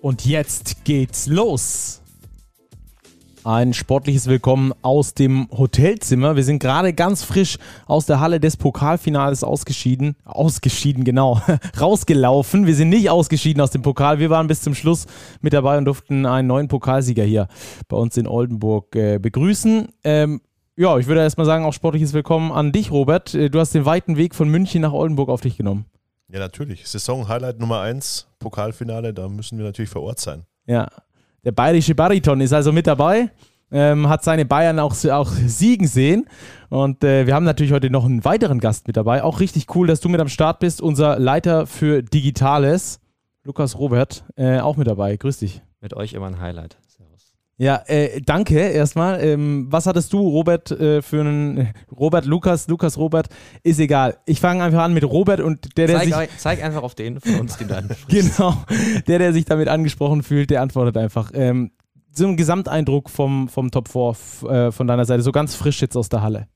Und jetzt geht's los. Ein sportliches Willkommen aus dem Hotelzimmer. Wir sind gerade ganz frisch aus der Halle des Pokalfinales ausgeschieden. Ausgeschieden, genau. Rausgelaufen. Wir sind nicht ausgeschieden aus dem Pokal. Wir waren bis zum Schluss mit dabei und durften einen neuen Pokalsieger hier bei uns in Oldenburg äh, begrüßen. Ähm, ja, ich würde erstmal sagen, auch sportliches Willkommen an dich, Robert. Äh, du hast den weiten Weg von München nach Oldenburg auf dich genommen. Ja, natürlich. Saison-Highlight Nummer 1, Pokalfinale, da müssen wir natürlich vor Ort sein. Ja, der bayerische Bariton ist also mit dabei. Ähm, hat seine Bayern auch, auch siegen sehen. Und äh, wir haben natürlich heute noch einen weiteren Gast mit dabei. Auch richtig cool, dass du mit am Start bist. Unser Leiter für Digitales, Lukas Robert, äh, auch mit dabei. Grüß dich. Mit euch immer ein Highlight. Ja, äh, danke erstmal. Ähm, was hattest du, Robert, äh, für einen Robert, Lukas, Lukas, Robert? Ist egal. Ich fange einfach an mit Robert und der, der zeig, sich. Zeig einfach auf den von uns, den du Genau. Der, der sich damit angesprochen fühlt, der antwortet einfach. Ähm, so ein Gesamteindruck vom, vom Top 4 äh, von deiner Seite, so ganz frisch jetzt aus der Halle.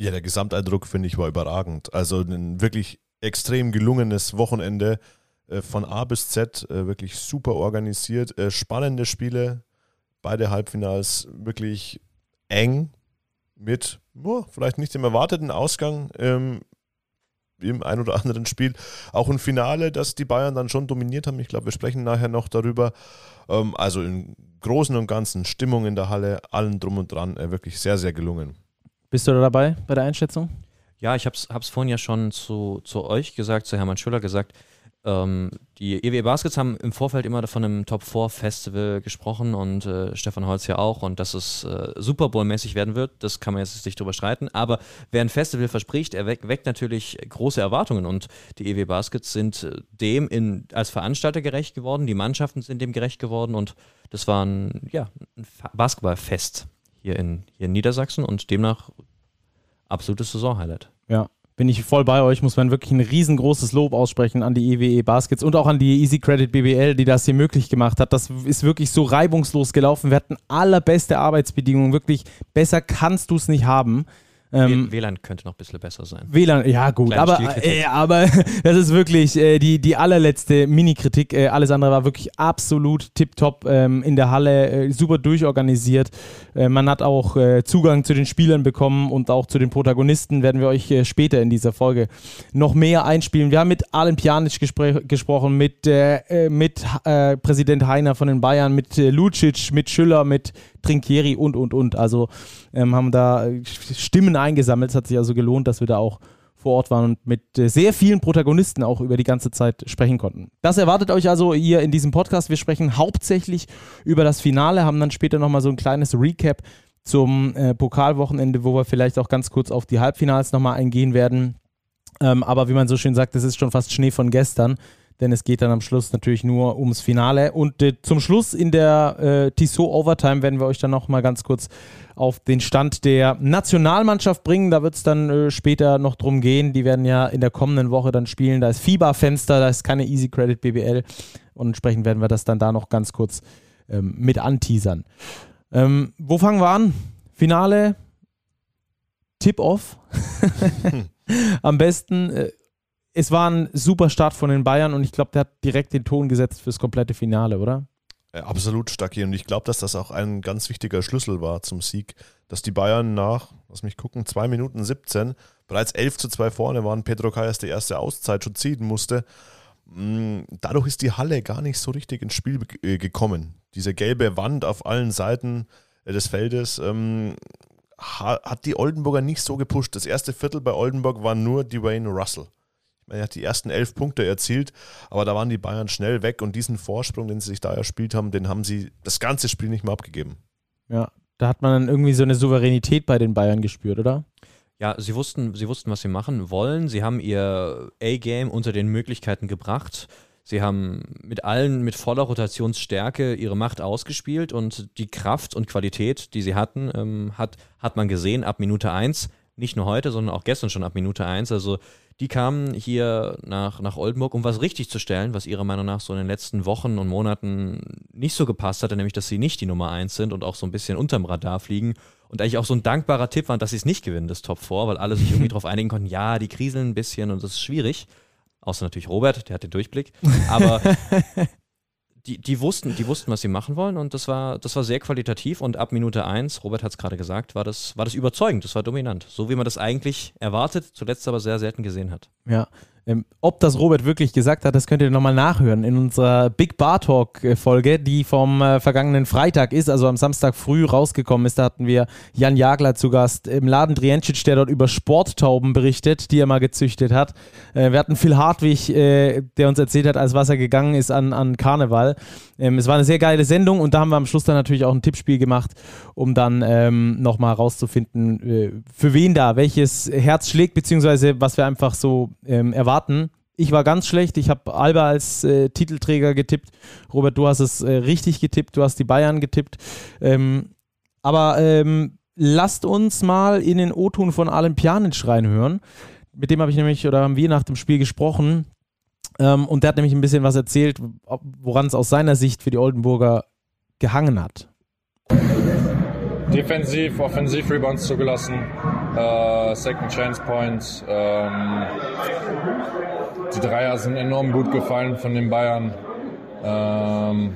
Ja, der Gesamteindruck finde ich war überragend. Also ein wirklich extrem gelungenes Wochenende äh, von A bis Z, äh, wirklich super organisiert, äh, spannende Spiele, beide Halbfinals wirklich eng mit oh, vielleicht nicht dem erwarteten Ausgang ähm, im ein oder anderen Spiel. Auch ein Finale, das die Bayern dann schon dominiert haben. Ich glaube, wir sprechen nachher noch darüber. Ähm, also im Großen und Ganzen Stimmung in der Halle, allen drum und dran, äh, wirklich sehr, sehr gelungen. Bist du da dabei bei der Einschätzung? Ja, ich habe es vorhin ja schon zu, zu euch gesagt, zu Hermann Schüller gesagt. Ähm, die EW Baskets haben im Vorfeld immer von einem Top 4 Festival gesprochen und äh, Stefan Holz ja auch und dass es äh, Super Bowl-mäßig werden wird, das kann man jetzt nicht drüber streiten. Aber wer ein Festival verspricht, er weckt, weckt natürlich große Erwartungen und die EW Baskets sind äh, dem in, als Veranstalter gerecht geworden, die Mannschaften sind dem gerecht geworden und das war ein, ja, ein Basketballfest hier in, hier in Niedersachsen und demnach absolutes Saisonhighlight. Ja, bin ich voll bei euch, muss man wirklich ein riesengroßes Lob aussprechen an die EWE Baskets und auch an die Easy Credit BBL, die das hier möglich gemacht hat. Das ist wirklich so reibungslos gelaufen. Wir hatten allerbeste Arbeitsbedingungen. Wirklich besser kannst du es nicht haben. Ähm, WLAN könnte noch ein bisschen besser sein. WLAN, ja gut, aber, äh, aber das ist wirklich äh, die, die allerletzte Mini-Kritik. Äh, alles andere war wirklich absolut tipptopp ähm, in der Halle, äh, super durchorganisiert. Äh, man hat auch äh, Zugang zu den Spielern bekommen und auch zu den Protagonisten werden wir euch später in dieser Folge noch mehr einspielen. Wir haben mit Alen Pjanic gesprochen, mit, mit Präsident Heiner von den Bayern, mit Lucic, mit Schüller, mit Trinkieri und, und, und. Also ähm, haben da Stimmen eingesammelt. Es hat sich also gelohnt, dass wir da auch vor Ort waren und mit äh, sehr vielen Protagonisten auch über die ganze Zeit sprechen konnten. Das erwartet euch also hier in diesem Podcast. Wir sprechen hauptsächlich über das Finale, haben dann später nochmal so ein kleines Recap zum äh, Pokalwochenende, wo wir vielleicht auch ganz kurz auf die Halbfinals nochmal eingehen werden. Ähm, aber wie man so schön sagt, es ist schon fast Schnee von gestern denn es geht dann am Schluss natürlich nur ums Finale. Und äh, zum Schluss in der äh, Tissot Overtime werden wir euch dann noch mal ganz kurz auf den Stand der Nationalmannschaft bringen. Da wird es dann äh, später noch drum gehen. Die werden ja in der kommenden Woche dann spielen. Da ist FIBA-Fenster, da ist keine Easy Credit BBL. Und entsprechend werden wir das dann da noch ganz kurz ähm, mit anteasern. Ähm, wo fangen wir an? Finale, Tip-Off. Am besten äh, es war ein super Start von den Bayern und ich glaube, der hat direkt den Ton gesetzt fürs komplette Finale, oder? Ja, absolut, Stacki. Und ich glaube, dass das auch ein ganz wichtiger Schlüssel war zum Sieg, dass die Bayern nach, lass mich gucken, 2 Minuten 17 bereits 11 zu 2 vorne waren. Pedro Calles die erste Auszeit schon ziehen musste. Mm, dadurch ist die Halle gar nicht so richtig ins Spiel äh, gekommen. Diese gelbe Wand auf allen Seiten äh, des Feldes ähm, hat die Oldenburger nicht so gepusht. Das erste Viertel bei Oldenburg war nur Dwayne Russell. Er hat die ersten elf Punkte erzielt, aber da waren die Bayern schnell weg und diesen Vorsprung, den sie sich da erspielt haben, den haben sie das ganze Spiel nicht mehr abgegeben. Ja, da hat man dann irgendwie so eine Souveränität bei den Bayern gespürt, oder? Ja, sie wussten, sie wussten, was sie machen wollen. Sie haben ihr A-Game unter den Möglichkeiten gebracht. Sie haben mit allen mit voller Rotationsstärke ihre Macht ausgespielt und die Kraft und Qualität, die sie hatten, ähm, hat, hat man gesehen ab Minute 1. Nicht nur heute, sondern auch gestern schon ab Minute 1. Also die kamen hier nach, nach Oldenburg, um was richtig zu stellen, was ihrer Meinung nach so in den letzten Wochen und Monaten nicht so gepasst hatte, nämlich dass sie nicht die Nummer 1 sind und auch so ein bisschen unterm Radar fliegen. Und eigentlich auch so ein dankbarer Tipp war, dass sie es nicht gewinnen, das Top 4, weil alle sich irgendwie darauf einigen konnten, ja, die kriseln ein bisschen und das ist schwierig. Außer natürlich Robert, der hat den Durchblick. Aber die, die, wussten, die wussten, was sie machen wollen und das war, das war sehr qualitativ und ab Minute 1, Robert hat es gerade gesagt, war das, war das überzeugend, das war dominant. So wie man das eigentlich erwartet, zuletzt aber sehr selten gesehen hat. Ja, ob das Robert wirklich gesagt hat, das könnt ihr nochmal nachhören in unserer Big Bar Talk Folge, die vom äh, vergangenen Freitag ist, also am Samstag früh rausgekommen ist. Da hatten wir Jan Jagler zu Gast im Laden Drientschitsch, der dort über Sporttauben berichtet, die er mal gezüchtet hat. Äh, wir hatten Phil Hartwig, äh, der uns erzählt hat, als was er gegangen ist an, an Karneval. Ähm, es war eine sehr geile Sendung und da haben wir am Schluss dann natürlich auch ein Tippspiel gemacht, um dann ähm, nochmal rauszufinden, äh, für wen da welches Herz schlägt, beziehungsweise was wir einfach so ähm, erwarten. Ich war ganz schlecht. Ich habe Alba als äh, Titelträger getippt. Robert, du hast es äh, richtig getippt. Du hast die Bayern getippt. Ähm, aber ähm, lasst uns mal in den O-Ton von Alan Pjanic reinhören. Mit dem habe ich nämlich, oder haben wir nach dem Spiel gesprochen. Ähm, und der hat nämlich ein bisschen was erzählt, woran es aus seiner Sicht für die Oldenburger gehangen hat. Defensiv, offensiv Rebounds zugelassen, äh, Second Chance Points. Ähm, die Dreier sind enorm gut gefallen von den Bayern. Ähm,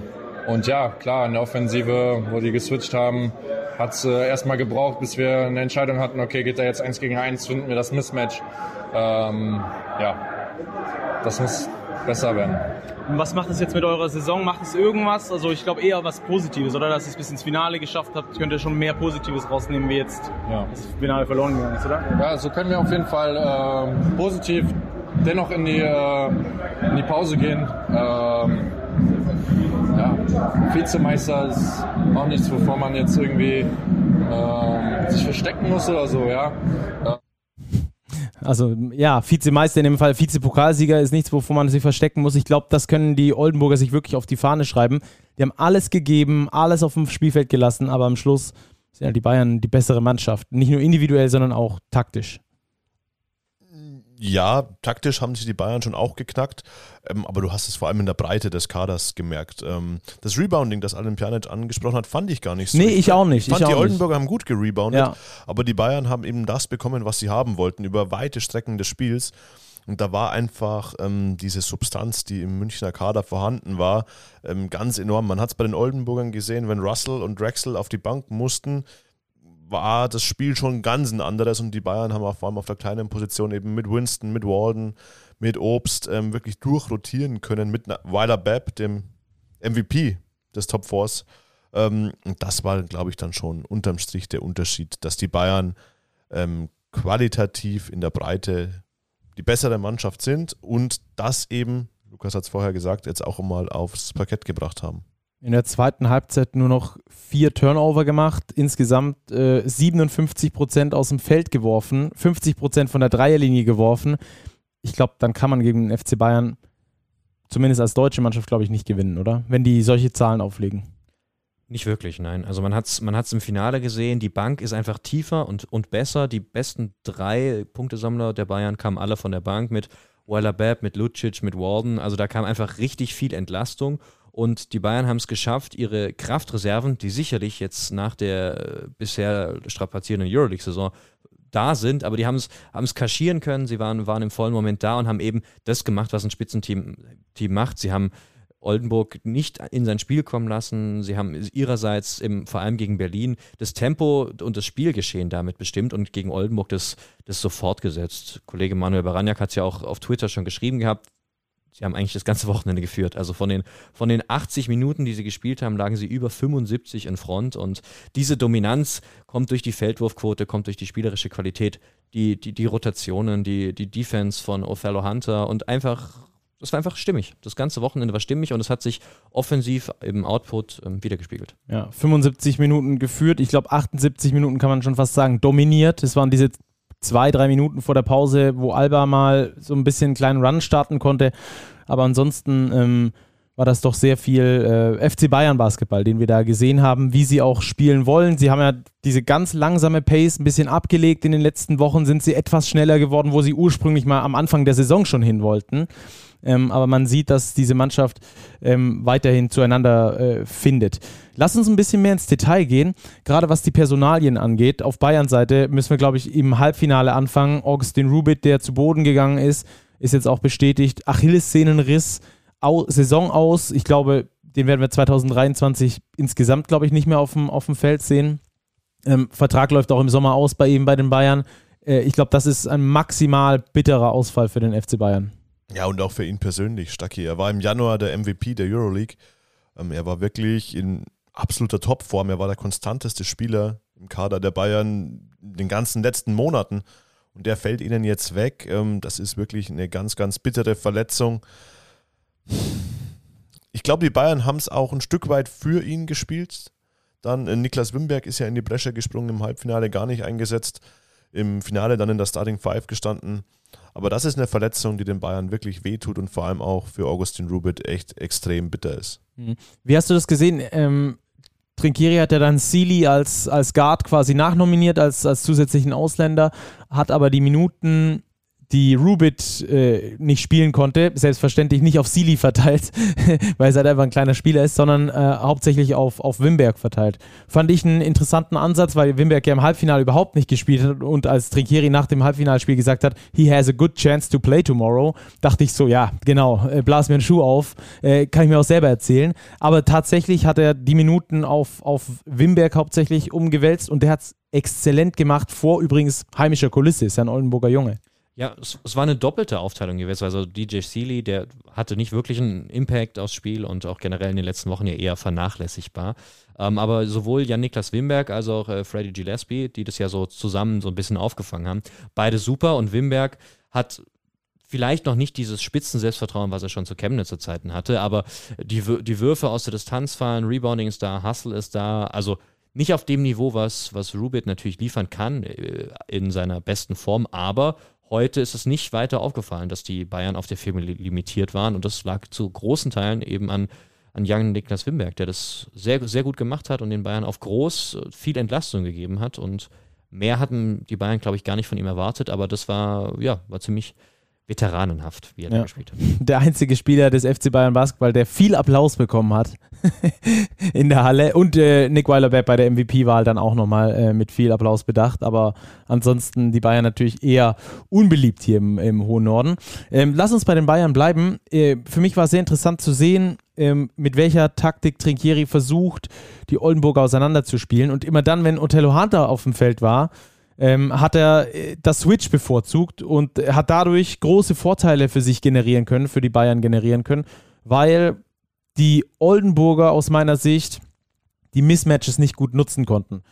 und ja, klar, in der Offensive, wo die geswitcht haben, hat es äh, erstmal gebraucht, bis wir eine Entscheidung hatten, okay, geht da jetzt eins gegen eins, finden wir das Mismatch. Ähm, ja, das muss besser werden. Was macht es jetzt mit eurer Saison? Macht es irgendwas? Also ich glaube eher was Positives, oder? Dass ihr es bis ins Finale geschafft habt, könnt ihr schon mehr Positives rausnehmen, wie jetzt ja. das Finale verloren gegangen ist, oder? Ja, so können wir auf jeden Fall äh, positiv dennoch in die, äh, in die Pause gehen. Ähm, ja, Vizemeister ist auch nichts, wovor man jetzt irgendwie äh, sich verstecken muss oder so, ja. Also ja, Vizemeister in dem Fall, Vizepokalsieger ist nichts, wovon man sich verstecken muss. Ich glaube, das können die Oldenburger sich wirklich auf die Fahne schreiben. Die haben alles gegeben, alles auf dem Spielfeld gelassen, aber am Schluss sind ja die Bayern die bessere Mannschaft. Nicht nur individuell, sondern auch taktisch ja, taktisch haben sich die Bayern schon auch geknackt, ähm, aber du hast es vor allem in der Breite des Kaders gemerkt. Ähm, das Rebounding, das Alan Pjanic angesprochen hat, fand ich gar nicht so. Nee, ich auch nicht. Ich fand ich die Oldenburger nicht. haben gut gereboundet, ja. aber die Bayern haben eben das bekommen, was sie haben wollten, über weite Strecken des Spiels. Und da war einfach ähm, diese Substanz, die im Münchner Kader vorhanden war, ähm, ganz enorm. Man hat es bei den Oldenburgern gesehen, wenn Russell und Drexel auf die Bank mussten, war das Spiel schon ganz ein anderes und die Bayern haben auch vor allem auf der kleinen Position eben mit Winston, mit Walden, mit Obst ähm, wirklich durchrotieren können, mit Weiler Bepp, dem MVP des Top Fours. Ähm, das war, glaube ich, dann schon unterm Strich der Unterschied, dass die Bayern ähm, qualitativ in der Breite die bessere Mannschaft sind und das eben, Lukas hat es vorher gesagt, jetzt auch mal aufs Parkett gebracht haben in der zweiten Halbzeit nur noch vier Turnover gemacht, insgesamt äh, 57 Prozent aus dem Feld geworfen, 50 Prozent von der Dreierlinie geworfen. Ich glaube, dann kann man gegen den FC Bayern zumindest als deutsche Mannschaft, glaube ich, nicht gewinnen, oder? Wenn die solche Zahlen auflegen. Nicht wirklich, nein. Also man hat es man hat's im Finale gesehen, die Bank ist einfach tiefer und, und besser. Die besten drei Punktesammler der Bayern kamen alle von der Bank mit Weiler Bepp, mit Lucic, mit Walden. Also da kam einfach richtig viel Entlastung. Und die Bayern haben es geschafft, ihre Kraftreserven, die sicherlich jetzt nach der äh, bisher strapazierenden Euroleague-Saison da sind, aber die haben es kaschieren können. Sie waren, waren im vollen Moment da und haben eben das gemacht, was ein Spitzenteam Team macht. Sie haben Oldenburg nicht in sein Spiel kommen lassen. Sie haben ihrerseits im, vor allem gegen Berlin das Tempo und das Spielgeschehen damit bestimmt und gegen Oldenburg das, das sofort gesetzt. Kollege Manuel Baraniak hat es ja auch auf Twitter schon geschrieben gehabt sie haben eigentlich das ganze Wochenende geführt. Also von den, von den 80 Minuten, die sie gespielt haben, lagen sie über 75 in Front. Und diese Dominanz kommt durch die Feldwurfquote, kommt durch die spielerische Qualität, die, die, die Rotationen, die, die Defense von Othello Hunter und einfach, das war einfach stimmig. Das ganze Wochenende war stimmig und es hat sich offensiv im Output ähm, wiedergespiegelt. Ja, 75 Minuten geführt. Ich glaube, 78 Minuten kann man schon fast sagen, dominiert. Es waren diese zwei, drei Minuten vor der Pause, wo Alba mal so ein bisschen einen kleinen Run starten konnte. Aber ansonsten ähm, war das doch sehr viel äh, FC Bayern Basketball, den wir da gesehen haben, wie sie auch spielen wollen. Sie haben ja diese ganz langsame Pace ein bisschen abgelegt. In den letzten Wochen sind sie etwas schneller geworden, wo sie ursprünglich mal am Anfang der Saison schon hin wollten. Ähm, aber man sieht, dass diese Mannschaft ähm, weiterhin zueinander äh, findet. Lass uns ein bisschen mehr ins Detail gehen, gerade was die Personalien angeht. Auf Bayern Seite müssen wir, glaube ich, im Halbfinale anfangen. Augustin Rubit, der zu Boden gegangen ist, ist jetzt auch bestätigt. Achillessehnenriss au Saison aus. Ich glaube, den werden wir 2023 insgesamt, glaube ich, nicht mehr auf dem, auf dem Feld sehen. Ähm, Vertrag läuft auch im Sommer aus bei ihm, bei den Bayern. Äh, ich glaube, das ist ein maximal bitterer Ausfall für den FC Bayern. Ja, und auch für ihn persönlich, Stacki. Er war im Januar der MVP der Euroleague. Ähm, er war wirklich in absoluter Topform. Er war der konstanteste Spieler im Kader der Bayern in den ganzen letzten Monaten. Und der fällt ihnen jetzt weg. Ähm, das ist wirklich eine ganz, ganz bittere Verletzung. Ich glaube, die Bayern haben es auch ein Stück weit für ihn gespielt. Dann äh, Niklas Wimberg ist ja in die Bresche gesprungen, im Halbfinale gar nicht eingesetzt, im Finale dann in der Starting Five gestanden. Aber das ist eine Verletzung, die den Bayern wirklich wehtut und vor allem auch für Augustin Rubit echt extrem bitter ist. Mhm. Wie hast du das gesehen? Ähm, Trinkieri hat ja dann Sealy als, als Guard quasi nachnominiert, als, als zusätzlichen Ausländer, hat aber die Minuten die Rubit äh, nicht spielen konnte, selbstverständlich nicht auf Sealy verteilt, weil er halt einfach ein kleiner Spieler ist, sondern äh, hauptsächlich auf, auf Wimberg verteilt. Fand ich einen interessanten Ansatz, weil Wimberg ja im Halbfinale überhaupt nicht gespielt hat und als Trinkieri nach dem Halbfinalspiel gesagt hat, he has a good chance to play tomorrow, dachte ich so, ja, genau, äh, blas mir einen Schuh auf, äh, kann ich mir auch selber erzählen. Aber tatsächlich hat er die Minuten auf, auf Wimberg hauptsächlich umgewälzt und der hat es exzellent gemacht, vor übrigens heimischer Kulisse, ist ja ein Oldenburger Junge. Ja, es, es, war eine doppelte Aufteilung gewesen. Also DJ Sealy, der hatte nicht wirklich einen Impact aufs Spiel und auch generell in den letzten Wochen ja eher vernachlässigbar. Ähm, aber sowohl Jan-Niklas Wimberg als auch äh, Freddy Gillespie, die das ja so zusammen so ein bisschen aufgefangen haben, beide super und Wimberg hat vielleicht noch nicht dieses Spitzen-Selbstvertrauen, was er schon zu Chemnitzer Zeiten hatte, aber die, die Würfe aus der Distanz fallen, Rebounding ist da, Hustle ist da, also nicht auf dem Niveau, was, was Rubit natürlich liefern kann äh, in seiner besten Form, aber Heute ist es nicht weiter aufgefallen, dass die Bayern auf der Firma limitiert waren. Und das lag zu großen Teilen eben an, an Jan Niklas Wimberg, der das sehr, sehr gut gemacht hat und den Bayern auf groß äh, viel Entlastung gegeben hat. Und mehr hatten die Bayern, glaube ich, gar nicht von ihm erwartet, aber das war, ja, war ziemlich, veteranenhaft, wie er ja. da gespielt hat. Der einzige Spieler des FC Bayern Basketball, der viel Applaus bekommen hat in der Halle. Und äh, Nick Weiler-Beck bei der MVP-Wahl dann auch nochmal äh, mit viel Applaus bedacht. Aber ansonsten die Bayern natürlich eher unbeliebt hier im, im hohen Norden. Ähm, lass uns bei den Bayern bleiben. Äh, für mich war es sehr interessant zu sehen, ähm, mit welcher Taktik Trinkieri versucht, die Oldenburger auseinanderzuspielen. Und immer dann, wenn Otello Hunter auf dem Feld war, ähm, hat er äh, das Switch bevorzugt und hat dadurch große Vorteile für sich generieren können, für die Bayern generieren können, weil die Oldenburger aus meiner Sicht die Mismatches nicht gut nutzen konnten.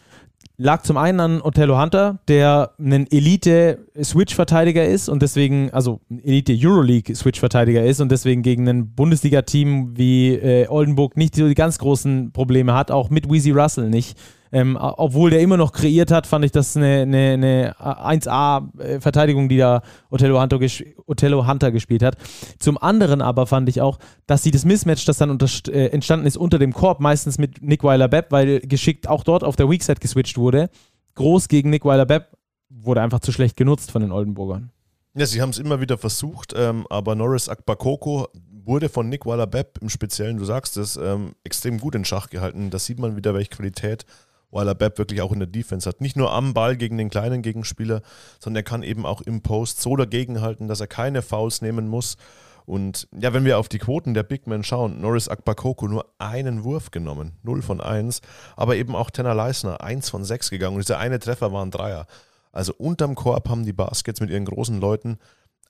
Lag zum einen an Othello Hunter, der ein Elite-Switch-Verteidiger ist und deswegen, also Elite-Euroleague-Switch-Verteidiger ist und deswegen gegen ein Bundesliga-Team wie äh, Oldenburg nicht so die ganz großen Probleme hat, auch mit Weezy Russell nicht. Ähm, obwohl der immer noch kreiert hat, fand ich das eine, eine, eine 1A-Verteidigung, die da Otello Hunter, Otello Hunter gespielt hat. Zum anderen aber fand ich auch, dass sie das Mismatch, das dann unter, äh, entstanden ist unter dem Korb, meistens mit Nick Weiler-Bepp, weil geschickt auch dort auf der Weakside geswitcht wurde, groß gegen Nick Weiler-Bepp, wurde einfach zu schlecht genutzt von den Oldenburgern. Ja, sie haben es immer wieder versucht, ähm, aber Norris Akbakoko wurde von Nick Weiler-Bepp im Speziellen, du sagst es, ähm, extrem gut in Schach gehalten. Da sieht man wieder, welche Qualität Weiler Bepp wirklich auch in der Defense hat. Nicht nur am Ball gegen den kleinen Gegenspieler, sondern er kann eben auch im Post so dagegenhalten, dass er keine Fouls nehmen muss. Und ja, wenn wir auf die Quoten der Big Men schauen, Norris Akbakoko nur einen Wurf genommen, 0 von 1, aber eben auch Tanner Leisner 1 von 6 gegangen und dieser eine Treffer war ein Dreier. Also unterm Korb haben die Baskets mit ihren großen Leuten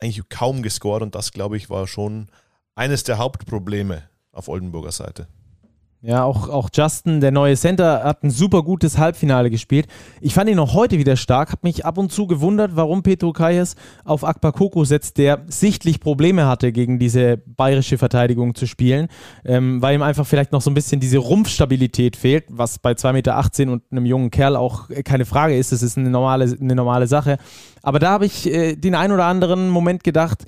eigentlich kaum gescored und das, glaube ich, war schon eines der Hauptprobleme auf Oldenburger Seite. Ja, auch, auch Justin, der neue Center, hat ein super gutes Halbfinale gespielt. Ich fand ihn auch heute wieder stark, habe mich ab und zu gewundert, warum Petro Kayes auf Akbar Koko setzt, der sichtlich Probleme hatte, gegen diese bayerische Verteidigung zu spielen, ähm, weil ihm einfach vielleicht noch so ein bisschen diese Rumpfstabilität fehlt, was bei 2,18 Meter und einem jungen Kerl auch keine Frage ist. Das ist eine normale, eine normale Sache. Aber da habe ich äh, den ein oder anderen Moment gedacht,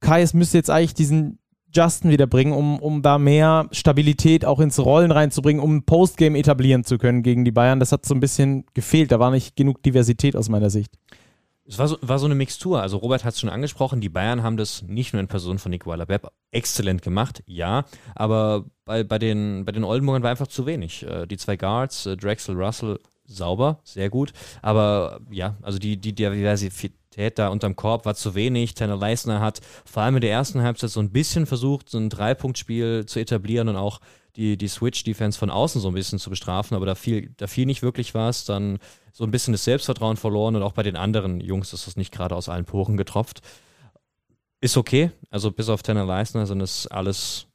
Kayes müsste jetzt eigentlich diesen Justin wieder bringen, um, um da mehr Stabilität auch ins Rollen reinzubringen, um ein Postgame etablieren zu können gegen die Bayern. Das hat so ein bisschen gefehlt. Da war nicht genug Diversität aus meiner Sicht. Es war so, war so eine Mixtur. Also Robert hat es schon angesprochen, die Bayern haben das nicht nur in Person von Nick Weiler-Bepp exzellent gemacht, ja, aber bei, bei, den, bei den Oldenburgern war einfach zu wenig. Äh, die zwei Guards, äh, Drexel, Russell, sauber, sehr gut, aber ja, also die, die Diversität da unterm Korb war zu wenig. Tanner Leisner hat vor allem in der ersten Halbzeit so ein bisschen versucht, so ein Dreipunktspiel zu etablieren und auch die, die Switch-Defense von außen so ein bisschen zu bestrafen, aber da fiel, da fiel nicht wirklich was. Dann so ein bisschen das Selbstvertrauen verloren und auch bei den anderen Jungs ist das nicht gerade aus allen Poren getropft. Ist okay, also bis auf Tanner Leisner sind es alles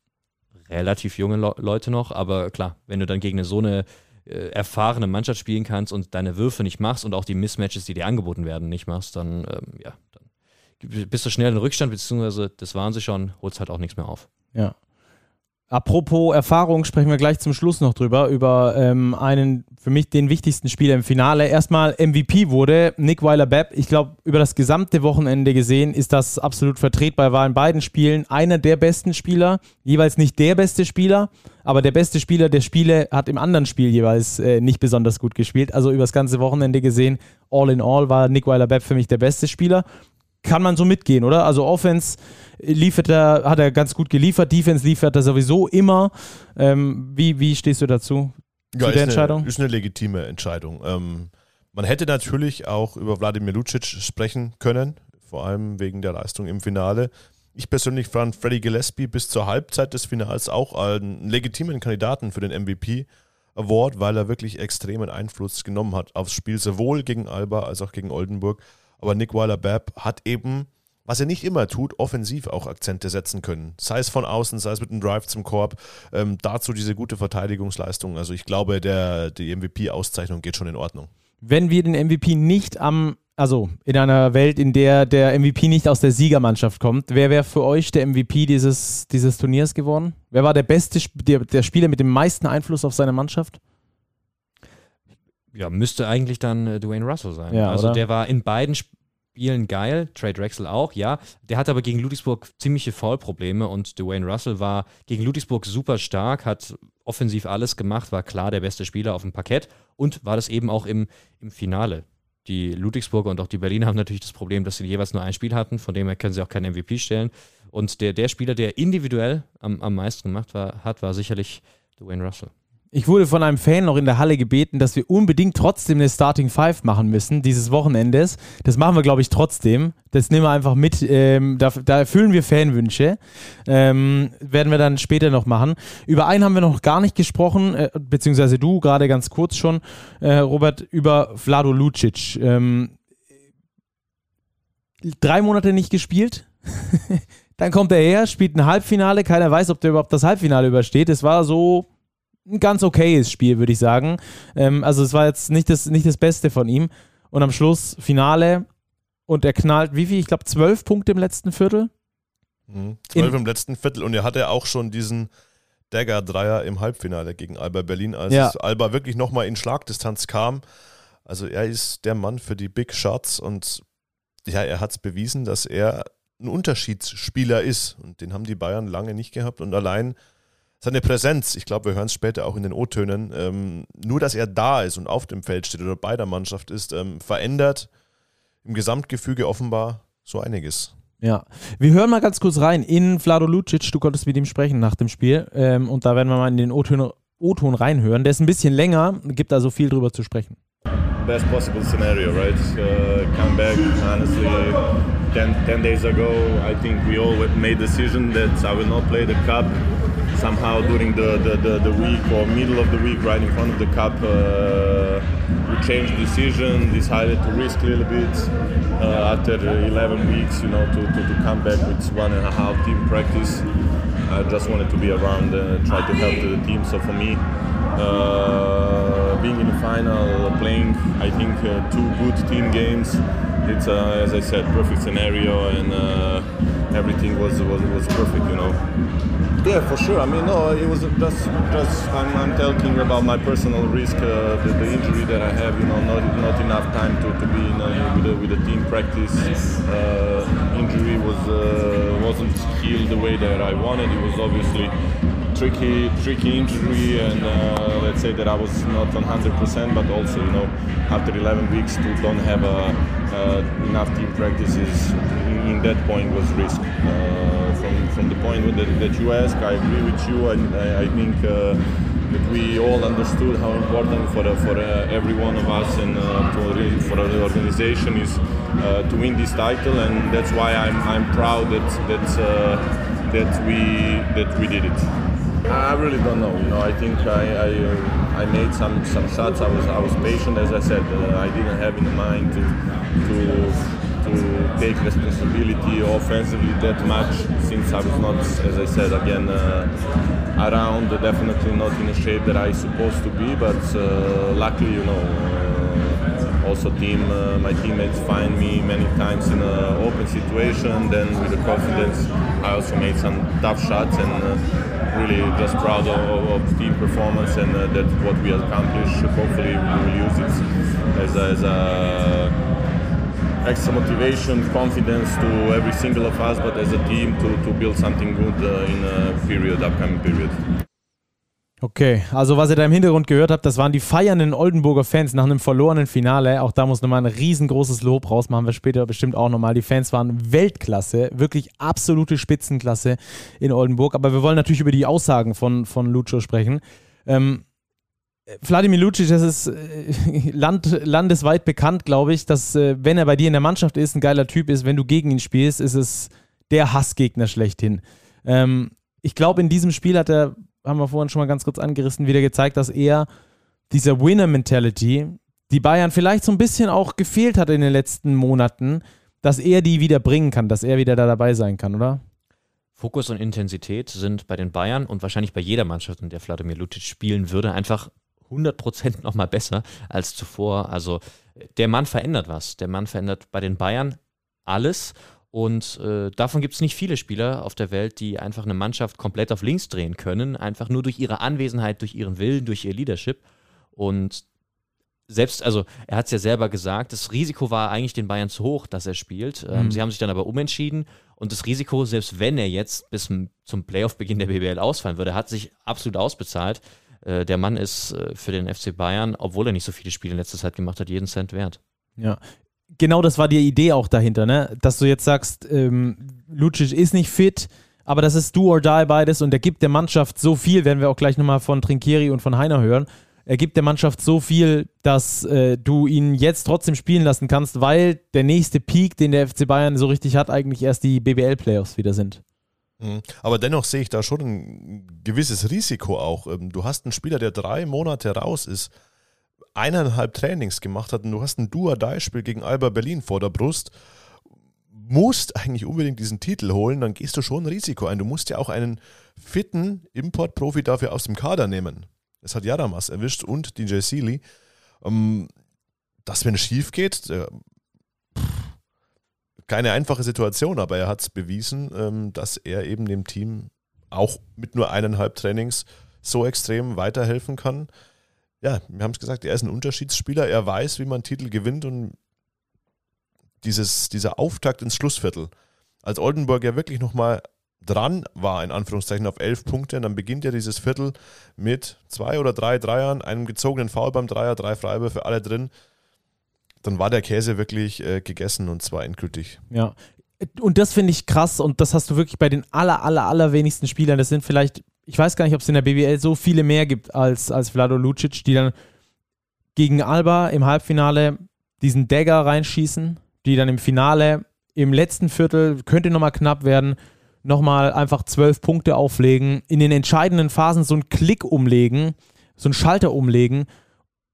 relativ junge Le Leute noch, aber klar, wenn du dann gegen so eine äh, erfahrene Mannschaft spielen kannst und deine Würfe nicht machst und auch die Mismatches, die dir angeboten werden, nicht machst, dann, ähm, ja, dann bist du schnell in Rückstand, beziehungsweise das waren sie schon, holst halt auch nichts mehr auf. Ja. Apropos Erfahrung, sprechen wir gleich zum Schluss noch drüber, über ähm, einen für mich den wichtigsten Spieler im Finale. Erstmal MVP wurde Nick Weiler-Bepp. Ich glaube, über das gesamte Wochenende gesehen ist das absolut vertretbar. Er war in beiden Spielen einer der besten Spieler, jeweils nicht der beste Spieler, aber der beste Spieler der Spiele hat im anderen Spiel jeweils äh, nicht besonders gut gespielt. Also über das ganze Wochenende gesehen, all in all war Nick Weiler-Bepp für mich der beste Spieler kann man so mitgehen, oder? Also Offense liefert er, hat er ganz gut geliefert, Defense liefert er sowieso immer. Ähm, wie, wie stehst du dazu? Ja, zu der Entscheidung? Eine, ist eine legitime Entscheidung. Ähm, man hätte natürlich auch über Wladimir Lucic sprechen können, vor allem wegen der Leistung im Finale. Ich persönlich fand Freddie Gillespie bis zur Halbzeit des Finals auch einen legitimen Kandidaten für den MVP Award, weil er wirklich extremen Einfluss genommen hat aufs Spiel, sowohl gegen Alba als auch gegen Oldenburg. Aber Nick Weiler-Babb hat eben, was er nicht immer tut, offensiv auch Akzente setzen können. Sei es von außen, sei es mit einem Drive zum Korb. Ähm, dazu diese gute Verteidigungsleistung. Also ich glaube, der, die MVP-Auszeichnung geht schon in Ordnung. Wenn wir den MVP nicht am also in einer Welt, in der der MVP nicht aus der Siegermannschaft kommt, wer wäre für euch der MVP dieses, dieses Turniers geworden? Wer war der beste, der, der Spieler mit dem meisten Einfluss auf seine Mannschaft? Ja, müsste eigentlich dann äh, Dwayne Russell sein. Ja, also oder? der war in beiden Spielen geil, Trey Drexel auch, ja. Der hat aber gegen Ludwigsburg ziemliche Foul-Probleme und Dwayne Russell war gegen Ludwigsburg super stark, hat offensiv alles gemacht, war klar der beste Spieler auf dem Parkett und war das eben auch im, im Finale. Die Ludwigsburger und auch die Berliner haben natürlich das Problem, dass sie jeweils nur ein Spiel hatten, von dem her können sie auch keinen MVP stellen. Und der, der Spieler, der individuell am, am meisten gemacht war, hat, war sicherlich Dwayne Russell. Ich wurde von einem Fan noch in der Halle gebeten, dass wir unbedingt trotzdem eine Starting Five machen müssen, dieses Wochenendes. Das machen wir, glaube ich, trotzdem. Das nehmen wir einfach mit. Ähm, da, da, erfüllen wir Fanwünsche. Ähm, werden wir dann später noch machen. Über einen haben wir noch gar nicht gesprochen, äh, beziehungsweise du gerade ganz kurz schon, äh, Robert, über Vlado Lucic. Ähm, drei Monate nicht gespielt. dann kommt er her, spielt ein Halbfinale. Keiner weiß, ob der überhaupt das Halbfinale übersteht. Es war so ein ganz okayes Spiel, würde ich sagen. Ähm, also es war jetzt nicht das, nicht das Beste von ihm. Und am Schluss Finale und er knallt, wie viel? Ich glaube, zwölf Punkte im letzten Viertel. Mhm. Zwölf im letzten Viertel und er hatte auch schon diesen Dagger-Dreier im Halbfinale gegen Alba Berlin, als ja. Alba wirklich nochmal in Schlagdistanz kam. Also er ist der Mann für die Big Shots und ja, er hat es bewiesen, dass er ein Unterschiedsspieler ist. Und den haben die Bayern lange nicht gehabt. Und allein seine Präsenz, ich glaube, wir hören es später auch in den O-Tönen, ähm, nur dass er da ist und auf dem Feld steht oder bei der Mannschaft ist, ähm, verändert im Gesamtgefüge offenbar so einiges. Ja, wir hören mal ganz kurz rein in Vlado Lucic. Du konntest mit ihm sprechen nach dem Spiel ähm, und da werden wir mal in den O-Ton reinhören. Der ist ein bisschen länger, gibt also viel drüber zu sprechen. Best possible scenario, right? Uh, come back, honestly, 10, 10 days ago, I think we all made decision that I will not play the cup. Somehow during the, the, the, the, week or middle of the week, right in front of the cup, uh, we changed decision, decided to risk a little bit uh, after 11 weeks, you know, to, to, to, come back with one and a half team practice. I just wanted to be around and try to help the team. So for me, uh, being in the final, playing, I think, uh, two good team games, it's, as I said, perfect scenario and uh, everything was, was was perfect, you know. Yeah, for sure. I mean, no, it was just just I'm, I'm talking about my personal risk, uh, the, the, injury that I have. You know, not not enough time to, to be in a, with a, with a team practice. Uh, injury was uh, wasn't healed the way that I wanted. It was obviously tricky tricky injury, and uh, let's say that I was not 100%, but also you know after 11 weeks to don't have uh, enough team practices in that point was risk. Uh, from from the point that, that you ask, I agree with you, and I, I think. Uh, that we all understood how important for uh, for uh, every one of us and to, for the organization is to win this title, and that's why I'm I'm proud that that that we that we did it. I really don't know. You know, I think I I, uh, I made some some shots. I was I was patient, as I said. Uh, I didn't have in mind to to to take responsibility offensively that much since I was not, as I said again, uh, around. Definitely not in a shape that I supposed to be, but uh, luckily, you know. Uh, also, team, uh, my teammates find me many times in an open situation. Then, with the confidence, I also made some tough shots and really just proud of, of team performance and uh, that what we accomplished. Hopefully, we will use it as a, as a extra motivation, confidence to every single of us, but as a team to, to build something good uh, in a period, upcoming period. Okay, also was ihr da im Hintergrund gehört habt, das waren die feiernden Oldenburger Fans nach einem verlorenen Finale. Auch da muss nochmal ein riesengroßes Lob raus, machen wir später bestimmt auch nochmal. Die Fans waren Weltklasse, wirklich absolute Spitzenklasse in Oldenburg. Aber wir wollen natürlich über die Aussagen von, von Lucho sprechen. Ähm, Vladimir Lucic, das ist äh, land, landesweit bekannt, glaube ich, dass äh, wenn er bei dir in der Mannschaft ist, ein geiler Typ ist, wenn du gegen ihn spielst, ist es der Hassgegner schlechthin. Ähm, ich glaube, in diesem Spiel hat er, haben wir vorhin schon mal ganz kurz angerissen, wieder gezeigt, dass er dieser Winner-Mentality, die Bayern vielleicht so ein bisschen auch gefehlt hat in den letzten Monaten, dass er die wieder bringen kann, dass er wieder da dabei sein kann, oder? Fokus und Intensität sind bei den Bayern und wahrscheinlich bei jeder Mannschaft, in der Vladimir Lucic spielen würde, einfach 100% nochmal besser als zuvor. Also der Mann verändert was. Der Mann verändert bei den Bayern alles. Und äh, davon gibt es nicht viele Spieler auf der Welt, die einfach eine Mannschaft komplett auf links drehen können. Einfach nur durch ihre Anwesenheit, durch ihren Willen, durch ihr Leadership. Und selbst, also er hat es ja selber gesagt, das Risiko war eigentlich den Bayern zu hoch, dass er spielt. Ähm, mhm. Sie haben sich dann aber umentschieden und das Risiko, selbst wenn er jetzt bis zum Playoff-Beginn der BBL ausfallen würde, hat sich absolut ausbezahlt. Äh, der Mann ist äh, für den FC Bayern, obwohl er nicht so viele Spiele in letzter Zeit gemacht hat, jeden Cent wert. Ja, genau das war die Idee auch dahinter, ne? Dass du jetzt sagst, ähm, Lucic ist nicht fit, aber das ist do or die beides und er gibt der Mannschaft so viel, werden wir auch gleich nochmal von Trinkieri und von Heiner hören. Er gibt der Mannschaft so viel, dass äh, du ihn jetzt trotzdem spielen lassen kannst, weil der nächste Peak, den der FC Bayern so richtig hat, eigentlich erst die BBL-Playoffs wieder sind. Mhm. Aber dennoch sehe ich da schon ein gewisses Risiko auch. Ähm, du hast einen Spieler, der drei Monate raus ist, eineinhalb Trainings gemacht hat und du hast ein Dua-Dai-Spiel gegen Alba Berlin vor der Brust, musst eigentlich unbedingt diesen Titel holen, dann gehst du schon ein Risiko ein. Du musst ja auch einen fitten Import-Profi dafür aus dem Kader nehmen. Das hat Jaramas erwischt und DJ Sealy. Ähm, dass, wenn es schief geht, keine einfache Situation, aber er hat es bewiesen, ähm, dass er eben dem Team auch mit nur eineinhalb Trainings so extrem weiterhelfen kann. Ja, wir haben es gesagt, er ist ein Unterschiedsspieler, er weiß, wie man Titel gewinnt und dieses, dieser Auftakt ins Schlussviertel, als Oldenburg ja wirklich nochmal dran war, in Anführungszeichen, auf elf Punkte, dann beginnt ja dieses Viertel mit zwei oder drei Dreiern, einem gezogenen Foul beim Dreier, drei Freiwürfe, alle drin dann war der Käse wirklich äh, gegessen und zwar endgültig. Ja. Und das finde ich krass und das hast du wirklich bei den aller, aller, aller wenigsten Spielern. Das sind vielleicht, ich weiß gar nicht, ob es in der BBL so viele mehr gibt als, als Vlado Lucic, die dann gegen Alba im Halbfinale diesen Dagger reinschießen, die dann im Finale, im letzten Viertel, könnte nochmal knapp werden, nochmal einfach zwölf Punkte auflegen, in den entscheidenden Phasen so einen Klick umlegen, so einen Schalter umlegen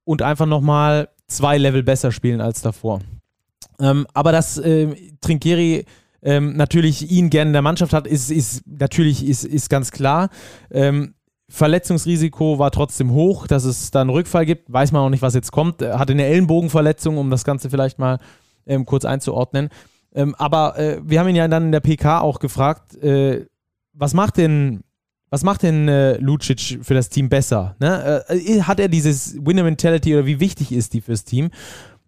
und einfach nochmal zwei Level besser spielen als davor. Ähm, aber dass äh, Trinkieri ähm, natürlich ihn gerne in der Mannschaft hat, ist, ist natürlich ist, ist ganz klar. Ähm, Verletzungsrisiko war trotzdem hoch, dass es da einen Rückfall gibt. Weiß man auch nicht, was jetzt kommt. Hatte eine Ellenbogenverletzung, um das Ganze vielleicht mal ähm, kurz einzuordnen. Ähm, aber äh, wir haben ihn ja dann in der PK auch gefragt, äh, was macht denn, was macht denn äh, Lucic für das Team besser? Ne? Äh, hat er dieses Winner-Mentality oder wie wichtig ist die fürs Team?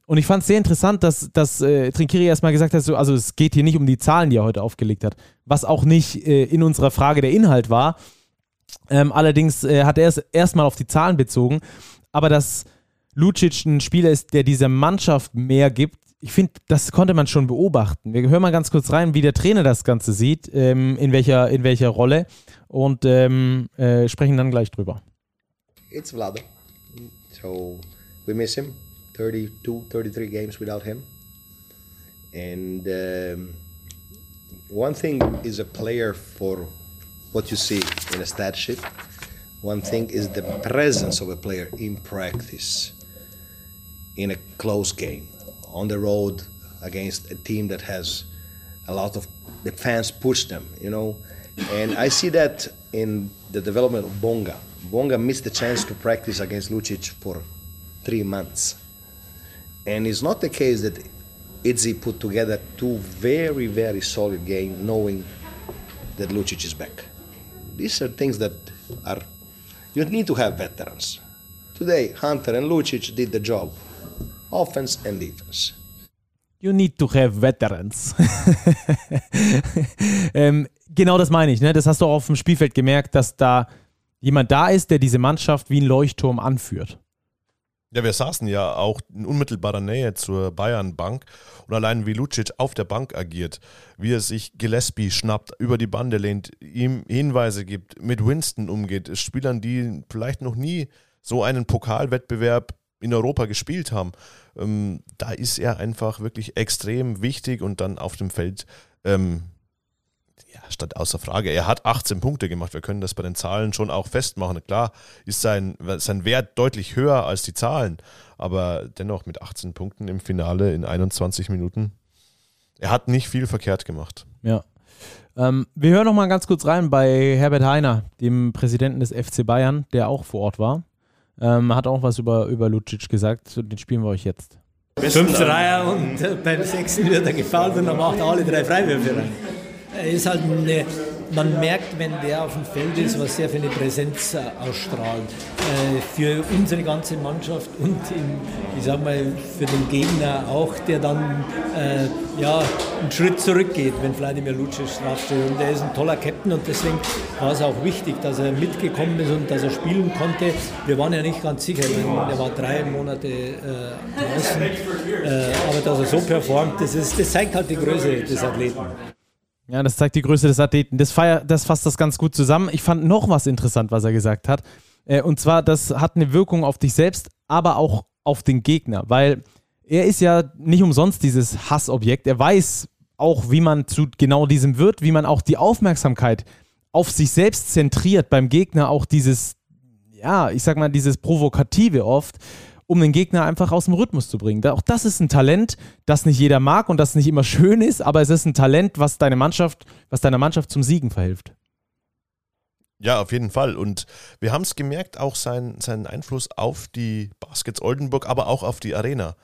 Und ich fand es sehr interessant, dass, dass äh, Trinkiri erstmal gesagt hat, so, also es geht hier nicht um die Zahlen, die er heute aufgelegt hat, was auch nicht äh, in unserer Frage der Inhalt war. Ähm, allerdings äh, hat er es erstmal auf die Zahlen bezogen. Aber dass Lucic ein Spieler ist, der dieser Mannschaft mehr gibt, ich finde, das konnte man schon beobachten. Wir hören mal ganz kurz rein, wie der Trainer das Ganze sieht, ähm, in, welcher, in welcher Rolle und ähm, äh, sprechen dann gleich drüber. It's Vlado. So we miss him. 32, 33 games without him. And um, one thing is a player for what you see in a stat sheet. One thing is the presence of a player in practice in a close game on the road against a team that has a lot of the fans push them, you know. And I see that in the development of Bonga. Bonga missed the chance to practice against Lucic for three months and it's not the case that Itzy put together two very, very solid games knowing that Lucic is back. These are things that are, you need to have veterans. Today, Hunter and Lucic did the job, offense and defense. You need to have veterans. ähm, genau das meine ich. Ne? Das hast du auch auf dem Spielfeld gemerkt, dass da jemand da ist, der diese Mannschaft wie ein Leuchtturm anführt. Ja, wir saßen ja auch in unmittelbarer Nähe zur Bayern Bank und allein wie Lucic auf der Bank agiert, wie er sich Gillespie schnappt, über die Bande lehnt, ihm Hinweise gibt, mit Winston umgeht, Spielern, die vielleicht noch nie so einen Pokalwettbewerb in Europa gespielt haben. Ähm, da ist er einfach wirklich extrem wichtig und dann auf dem Feld ähm, ja, stand außer Frage. Er hat 18 Punkte gemacht. Wir können das bei den Zahlen schon auch festmachen. Klar ist sein, sein Wert deutlich höher als die Zahlen, aber dennoch mit 18 Punkten im Finale in 21 Minuten. Er hat nicht viel verkehrt gemacht. Ja. Ähm, wir hören noch mal ganz kurz rein bei Herbert Heiner, dem Präsidenten des FC Bayern, der auch vor Ort war. Ähm, hat auch was über, über Lucic gesagt. Den spielen wir euch jetzt. Fünf Dreier und beim sechsten wird er gefallen und dann macht er alle drei Freiwürfe rein. Er ist halt eine, man merkt, wenn der auf dem Feld ist, was sehr eine Präsenz äh, ausstrahlt. Äh, für unsere ganze Mannschaft und im, ich sag mal, für den Gegner auch, der dann äh, ja, einen Schritt zurückgeht, wenn Vladimir Lucic draufsteht. Und er ist ein toller Captain und deswegen war es auch wichtig, dass er mitgekommen ist und dass er spielen konnte. Wir waren ja nicht ganz sicher, er war drei Monate äh, draußen, äh, aber dass er so performt, das, ist, das zeigt halt die Größe des Athleten. Ja, das zeigt die Größe des Athleten. Das, feier, das fasst das ganz gut zusammen. Ich fand noch was interessant, was er gesagt hat. Äh, und zwar, das hat eine Wirkung auf dich selbst, aber auch auf den Gegner, weil er ist ja nicht umsonst dieses Hassobjekt. Er weiß auch, wie man zu genau diesem wird, wie man auch die Aufmerksamkeit auf sich selbst zentriert beim Gegner, auch dieses, ja, ich sag mal, dieses Provokative oft um den Gegner einfach aus dem Rhythmus zu bringen. Auch das ist ein Talent, das nicht jeder mag und das nicht immer schön ist, aber es ist ein Talent, was deine Mannschaft, was deiner Mannschaft zum Siegen verhilft. Ja, auf jeden Fall. Und wir haben es gemerkt, auch sein, seinen Einfluss auf die Baskets Oldenburg, aber auch auf die Arena.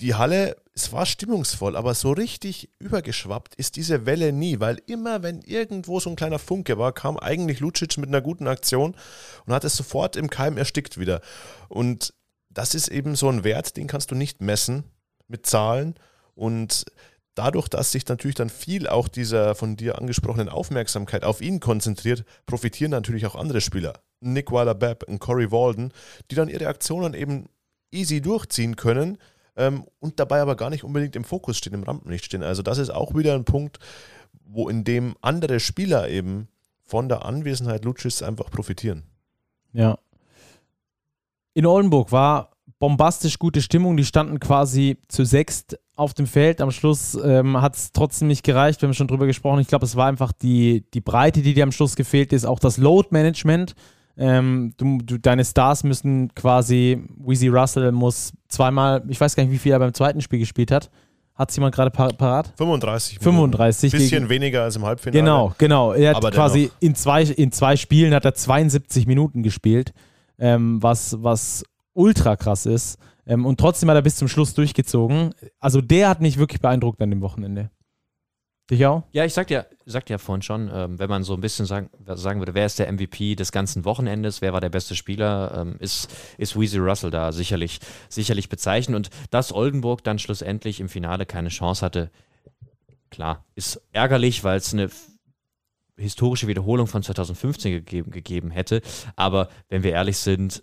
Die Halle, es war stimmungsvoll, aber so richtig übergeschwappt ist diese Welle nie, weil immer, wenn irgendwo so ein kleiner Funke war, kam eigentlich Lucic mit einer guten Aktion und hat es sofort im Keim erstickt wieder. Und das ist eben so ein Wert, den kannst du nicht messen mit Zahlen und dadurch, dass sich natürlich dann viel auch dieser von dir angesprochenen Aufmerksamkeit auf ihn konzentriert, profitieren natürlich auch andere Spieler. Nick Weiler-Bepp und Corey Walden, die dann ihre Aktionen eben easy durchziehen können ähm, und dabei aber gar nicht unbedingt im Fokus stehen, im Rampenlicht stehen. Also das ist auch wieder ein Punkt, wo in dem andere Spieler eben von der Anwesenheit Lucis einfach profitieren. Ja, in Oldenburg war bombastisch gute Stimmung. Die standen quasi zu sechst auf dem Feld. Am Schluss ähm, hat es trotzdem nicht gereicht. Wir haben schon drüber gesprochen. Ich glaube, es war einfach die, die Breite, die dir am Schluss gefehlt ist. Auch das Load-Management. Ähm, du, du, deine Stars müssen quasi, Weezy Russell muss zweimal, ich weiß gar nicht, wie viel er beim zweiten Spiel gespielt hat. Hat es jemand gerade par parat? 35. 35. Ein bisschen weniger als im Halbfinale. Genau, genau. Er hat quasi in zwei, in zwei Spielen hat er 72 Minuten gespielt ähm, was, was ultra krass ist. Ähm, und trotzdem hat er bis zum Schluss durchgezogen. Also der hat mich wirklich beeindruckt an dem Wochenende. Dich auch? Ja, ich sagte ja, sagte ja vorhin schon, ähm, wenn man so ein bisschen sagen, sagen würde, wer ist der MVP des ganzen Wochenendes, wer war der beste Spieler, ähm, ist, ist Weezy Russell da sicherlich, sicherlich bezeichnet. Und dass Oldenburg dann schlussendlich im Finale keine Chance hatte, klar, ist ärgerlich, weil es eine historische Wiederholung von 2015 gegeben, gegeben hätte. Aber wenn wir ehrlich sind,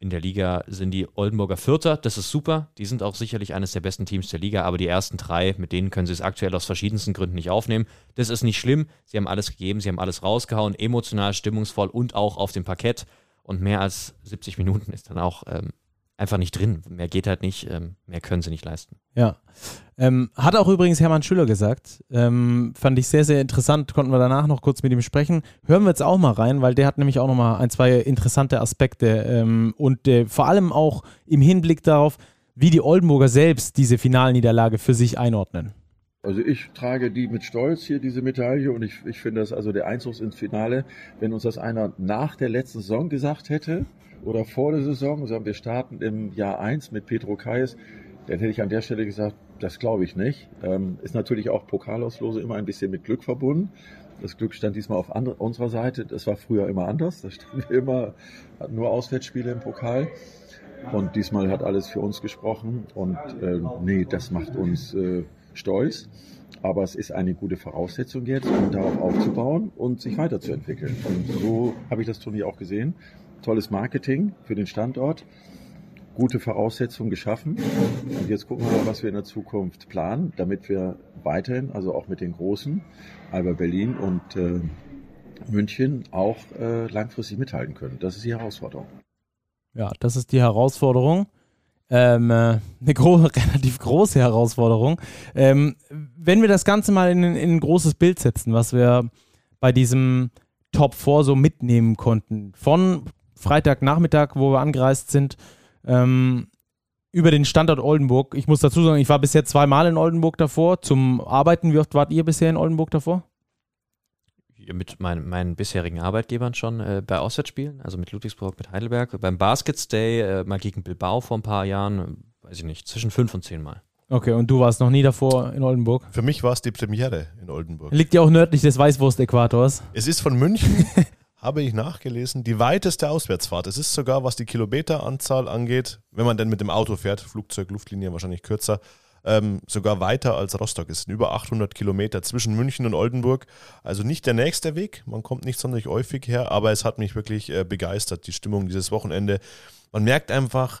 in der Liga sind die Oldenburger Vierter, das ist super. Die sind auch sicherlich eines der besten Teams der Liga, aber die ersten drei, mit denen können sie es aktuell aus verschiedensten Gründen nicht aufnehmen. Das ist nicht schlimm. Sie haben alles gegeben, sie haben alles rausgehauen, emotional, stimmungsvoll und auch auf dem Parkett. Und mehr als 70 Minuten ist dann auch ähm, einfach nicht drin. Mehr geht halt nicht, ähm, mehr können sie nicht leisten. Ja. Ähm, hat auch übrigens Hermann Schüller gesagt. Ähm, fand ich sehr, sehr interessant. Konnten wir danach noch kurz mit ihm sprechen. Hören wir jetzt auch mal rein, weil der hat nämlich auch noch mal ein, zwei interessante Aspekte ähm, und äh, vor allem auch im Hinblick darauf, wie die Oldenburger selbst diese Finalniederlage für sich einordnen. Also ich trage die mit Stolz hier, diese Medaille, und ich, ich finde das also der Einzug ins Finale, wenn uns das einer nach der letzten Saison gesagt hätte, oder vor der Saison, sagen wir starten im Jahr 1 mit Petro Kais, dann hätte ich an der Stelle gesagt, das glaube ich nicht. Ähm, ist natürlich auch Pokalauslose immer ein bisschen mit Glück verbunden. Das Glück stand diesmal auf andere, unserer Seite. Das war früher immer anders. Da standen wir immer, hatten nur Auswärtsspiele im Pokal. Und diesmal hat alles für uns gesprochen. Und äh, nee, das macht uns äh, stolz. Aber es ist eine gute Voraussetzung jetzt, um darauf aufzubauen und sich weiterzuentwickeln. Und so habe ich das Turnier auch gesehen tolles Marketing für den Standort, gute Voraussetzungen geschaffen. Und jetzt gucken wir mal, was wir in der Zukunft planen, damit wir weiterhin, also auch mit den Großen, Alba Berlin und äh, München, auch äh, langfristig mithalten können. Das ist die Herausforderung. Ja, das ist die Herausforderung. Ähm, äh, eine gro relativ große Herausforderung. Ähm, wenn wir das Ganze mal in, in, ein großes Bild setzen, was wir bei diesem Top 4 so mitnehmen konnten, von Freitagnachmittag, wo wir angereist sind, ähm, über den Standort Oldenburg. Ich muss dazu sagen, ich war bisher zweimal in Oldenburg davor zum Arbeiten. Wie oft wart ihr bisher in Oldenburg davor? mit mein, meinen bisherigen Arbeitgebern schon äh, bei Auswärtsspielen, also mit Ludwigsburg, mit Heidelberg. Beim Baskets Day äh, mal gegen Bilbao vor ein paar Jahren, weiß ich nicht, zwischen fünf und zehn Mal. Okay, und du warst noch nie davor in Oldenburg? Für mich war es die Premiere in Oldenburg. Liegt ja auch nördlich des Weißwurst-Äquators. Es ist von München habe ich nachgelesen, die weiteste Auswärtsfahrt. Es ist sogar, was die Kilometeranzahl angeht, wenn man denn mit dem Auto fährt, Flugzeug, Luftlinie wahrscheinlich kürzer, ähm, sogar weiter als Rostock. Es sind über 800 Kilometer zwischen München und Oldenburg. Also nicht der nächste Weg. Man kommt nicht sonderlich häufig her, aber es hat mich wirklich äh, begeistert, die Stimmung dieses Wochenende. Man merkt einfach,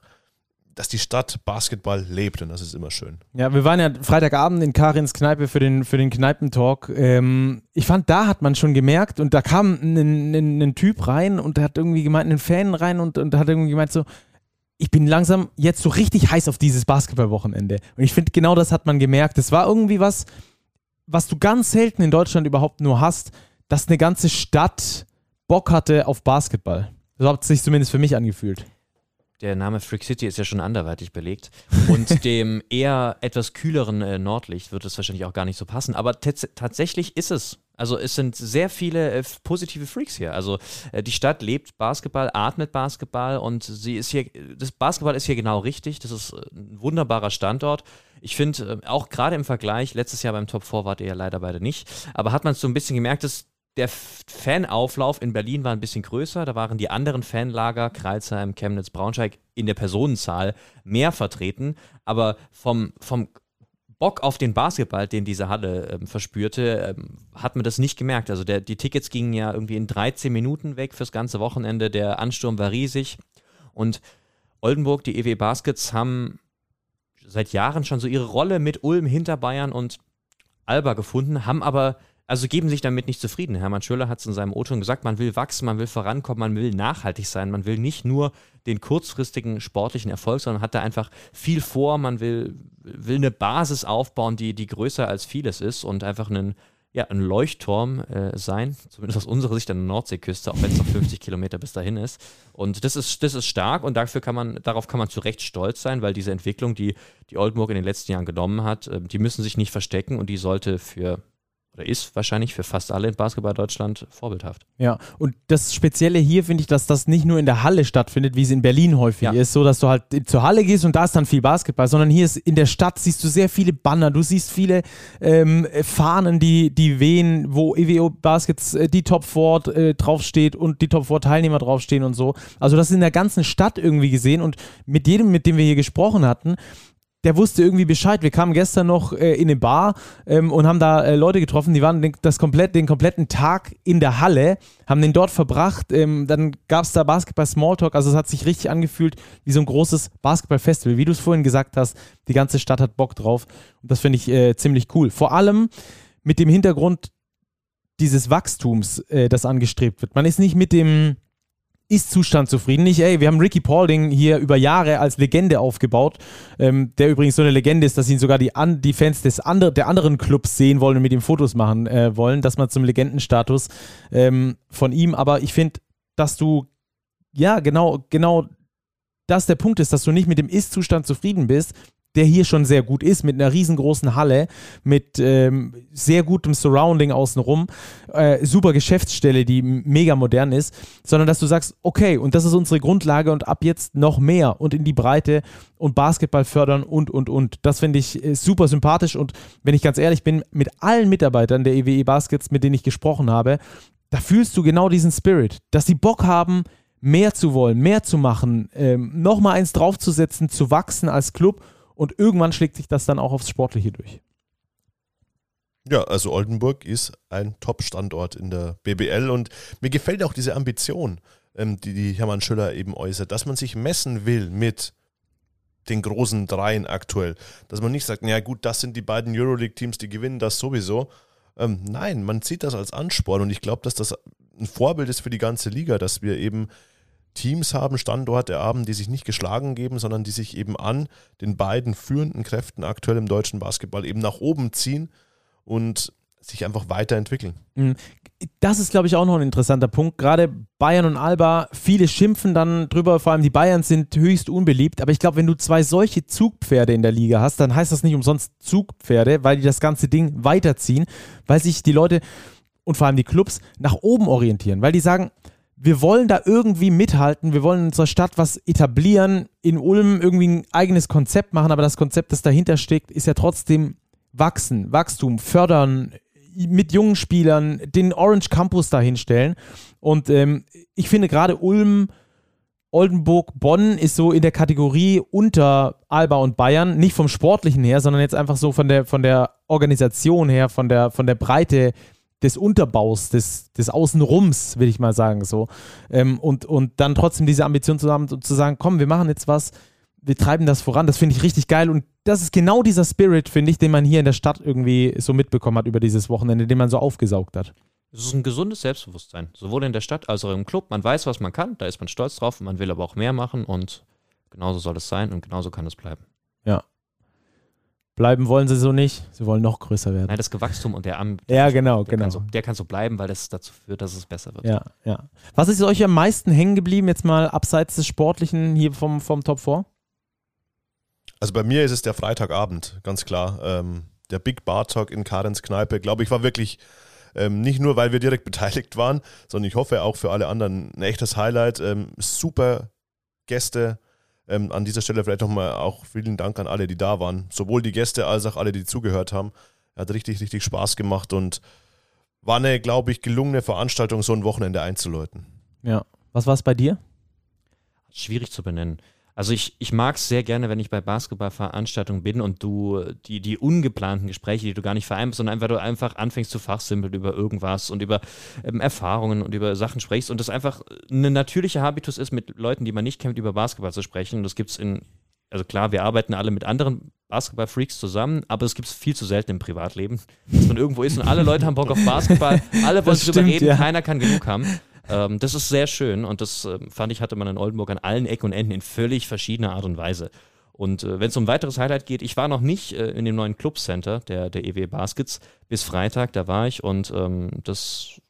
dass die Stadt Basketball lebt und das ist immer schön. Ja, wir waren ja Freitagabend in Karins Kneipe für den, für den Kneipentalk. Ähm, ich fand, da hat man schon gemerkt und da kam ein, ein, ein Typ rein und der hat irgendwie gemeint, ein Fan rein und, und hat irgendwie gemeint so, ich bin langsam jetzt so richtig heiß auf dieses Basketballwochenende. Und ich finde, genau das hat man gemerkt. Es war irgendwie was, was du ganz selten in Deutschland überhaupt nur hast, dass eine ganze Stadt Bock hatte auf Basketball. So hat es sich zumindest für mich angefühlt der Name Freak City ist ja schon anderweitig belegt. Und dem eher etwas kühleren äh, Nordlicht wird es wahrscheinlich auch gar nicht so passen. Aber tatsächlich ist es. Also es sind sehr viele äh, positive Freaks hier. Also äh, die Stadt lebt Basketball, atmet Basketball und sie ist hier, das Basketball ist hier genau richtig. Das ist äh, ein wunderbarer Standort. Ich finde, äh, auch gerade im Vergleich, letztes Jahr beim Top 4 wart ihr ja leider beide nicht, aber hat man so ein bisschen gemerkt, dass der Fanauflauf in Berlin war ein bisschen größer. Da waren die anderen Fanlager, Kreilsheim, Chemnitz, Braunschweig, in der Personenzahl mehr vertreten. Aber vom, vom Bock auf den Basketball, den diese Halle ähm, verspürte, ähm, hat man das nicht gemerkt. Also der, die Tickets gingen ja irgendwie in 13 Minuten weg fürs ganze Wochenende. Der Ansturm war riesig. Und Oldenburg, die EW Baskets, haben seit Jahren schon so ihre Rolle mit Ulm hinter Bayern und Alba gefunden, haben aber also geben sich damit nicht zufrieden. Hermann Schöller hat es in seinem O-Ton gesagt, man will wachsen, man will vorankommen, man will nachhaltig sein, man will nicht nur den kurzfristigen sportlichen Erfolg, sondern hat da einfach viel vor, man will, will eine Basis aufbauen, die, die größer als vieles ist und einfach einen, ja, ein Leuchtturm äh, sein, zumindest aus unserer Sicht an der Nordseeküste, auch wenn es noch 50 Kilometer bis dahin ist. Und das ist, das ist stark und dafür kann man, darauf kann man zu Recht stolz sein, weil diese Entwicklung, die die Oldenburg in den letzten Jahren genommen hat, äh, die müssen sich nicht verstecken und die sollte für oder ist wahrscheinlich für fast alle in Basketball Deutschland vorbildhaft. Ja, und das Spezielle hier finde ich, dass das nicht nur in der Halle stattfindet, wie es in Berlin häufig ja. ist, so dass du halt zur Halle gehst und da ist dann viel Basketball, sondern hier ist in der Stadt siehst du sehr viele Banner, du siehst viele ähm, Fahnen, die, die wehen, wo EWO Baskets äh, die Top 4 äh, draufsteht und die Top 4 Teilnehmer draufstehen und so. Also das ist in der ganzen Stadt irgendwie gesehen und mit jedem, mit dem wir hier gesprochen hatten, der wusste irgendwie Bescheid. Wir kamen gestern noch äh, in eine Bar ähm, und haben da äh, Leute getroffen, die waren den, das komplett, den kompletten Tag in der Halle, haben den dort verbracht. Ähm, dann gab es da Basketball Smalltalk, also es hat sich richtig angefühlt wie so ein großes Basketball-Festival. Wie du es vorhin gesagt hast, die ganze Stadt hat Bock drauf. Und das finde ich äh, ziemlich cool. Vor allem mit dem Hintergrund dieses Wachstums, äh, das angestrebt wird. Man ist nicht mit dem ist-Zustand zufrieden. Nicht, ey, wir haben Ricky Paulding hier über Jahre als Legende aufgebaut, ähm, der übrigens so eine Legende ist, dass ihn sogar die, an, die Fans des andre, der anderen Clubs sehen wollen und mit ihm Fotos machen äh, wollen, dass man zum Legendenstatus ähm, von ihm. Aber ich finde, dass du, ja, genau, genau das der Punkt ist, dass du nicht mit dem Ist-Zustand zufrieden bist, der hier schon sehr gut ist, mit einer riesengroßen Halle, mit ähm, sehr gutem Surrounding außenrum, äh, super Geschäftsstelle, die mega modern ist, sondern dass du sagst, okay, und das ist unsere Grundlage und ab jetzt noch mehr und in die Breite und Basketball fördern und, und, und. Das finde ich äh, super sympathisch und wenn ich ganz ehrlich bin, mit allen Mitarbeitern der EWE e Baskets, mit denen ich gesprochen habe, da fühlst du genau diesen Spirit, dass sie Bock haben, mehr zu wollen, mehr zu machen, ähm, nochmal eins draufzusetzen, zu wachsen als Club und irgendwann schlägt sich das dann auch aufs Sportliche durch. Ja, also Oldenburg ist ein Top-Standort in der BBL und mir gefällt auch diese Ambition, ähm, die, die Hermann Schüller eben äußert, dass man sich messen will mit den großen Dreien aktuell. Dass man nicht sagt, naja gut, das sind die beiden Euroleague-Teams, die gewinnen das sowieso. Ähm, nein, man sieht das als Ansporn und ich glaube, dass das ein Vorbild ist für die ganze Liga, dass wir eben Teams haben, Standorte haben, die sich nicht geschlagen geben, sondern die sich eben an den beiden führenden Kräften aktuell im deutschen Basketball eben nach oben ziehen und sich einfach weiterentwickeln. Mhm. Das ist, glaube ich, auch noch ein interessanter Punkt. Gerade Bayern und Alba, viele schimpfen dann drüber, vor allem die Bayern sind höchst unbeliebt. Aber ich glaube, wenn du zwei solche Zugpferde in der Liga hast, dann heißt das nicht umsonst Zugpferde, weil die das ganze Ding weiterziehen, weil sich die Leute und vor allem die Clubs nach oben orientieren, weil die sagen, wir wollen da irgendwie mithalten, wir wollen in unserer Stadt was etablieren, in Ulm irgendwie ein eigenes Konzept machen, aber das Konzept, das dahinter steckt, ist ja trotzdem wachsen, Wachstum, fördern, mit jungen Spielern, den Orange Campus dahinstellen. Und ähm, ich finde gerade Ulm, Oldenburg, Bonn ist so in der Kategorie unter Alba und Bayern, nicht vom Sportlichen her, sondern jetzt einfach so von der, von der Organisation her, von der, von der Breite des Unterbaus, des, des Außenrums, will ich mal sagen, so. Ähm, und, und dann trotzdem diese Ambition zu haben, zu sagen, komm, wir machen jetzt was, wir treiben das voran, das finde ich richtig geil und das ist genau dieser Spirit, finde ich, den man hier in der Stadt irgendwie so mitbekommen hat über dieses Wochenende, den man so aufgesaugt hat. Es ist ein gesundes Selbstbewusstsein, sowohl in der Stadt als auch im Club. Man weiß, was man kann, da ist man stolz drauf, man will aber auch mehr machen und genauso soll es sein und genauso kann es bleiben. Ja, Bleiben wollen sie so nicht. Sie wollen noch größer werden. Nein, das Gewachstum und der Am. Ja, genau, der genau. Kann so, der kann so bleiben, weil das dazu führt, dass es besser wird. Ja, ja. Was ist euch am meisten hängen geblieben, jetzt mal abseits des Sportlichen hier vom, vom Top 4? Also bei mir ist es der Freitagabend, ganz klar. Ähm, der Big Bar Talk in Karens Kneipe, glaube ich, war wirklich ähm, nicht nur, weil wir direkt beteiligt waren, sondern ich hoffe auch für alle anderen ein echtes Highlight. Ähm, super Gäste, ähm, an dieser Stelle vielleicht nochmal auch vielen Dank an alle, die da waren. Sowohl die Gäste als auch alle, die zugehört haben. Hat richtig, richtig Spaß gemacht und war eine, glaube ich, gelungene Veranstaltung, so ein Wochenende einzuläuten. Ja. Was war es bei dir? Schwierig zu benennen. Also ich, ich mag es sehr gerne, wenn ich bei Basketballveranstaltungen bin und du die, die ungeplanten Gespräche, die du gar nicht vereinbarst, sondern einfach du einfach anfängst zu fachsimpeln über irgendwas und über ähm, Erfahrungen und über Sachen sprichst und das einfach eine natürliche Habitus ist, mit Leuten, die man nicht kennt, über Basketball zu sprechen. Und das gibt es in, also klar, wir arbeiten alle mit anderen Basketball-Freaks zusammen, aber es gibt es viel zu selten im Privatleben, dass man irgendwo ist und alle Leute haben Bock auf Basketball, alle wollen drüber reden, ja. keiner kann genug haben. Ähm, das ist sehr schön und das äh, fand ich, hatte man in Oldenburg an allen Ecken und Enden in völlig verschiedener Art und Weise. Und äh, wenn es um weiteres Highlight geht, ich war noch nicht äh, in dem neuen Clubcenter der, der EW Baskets bis Freitag, da war ich und ähm, das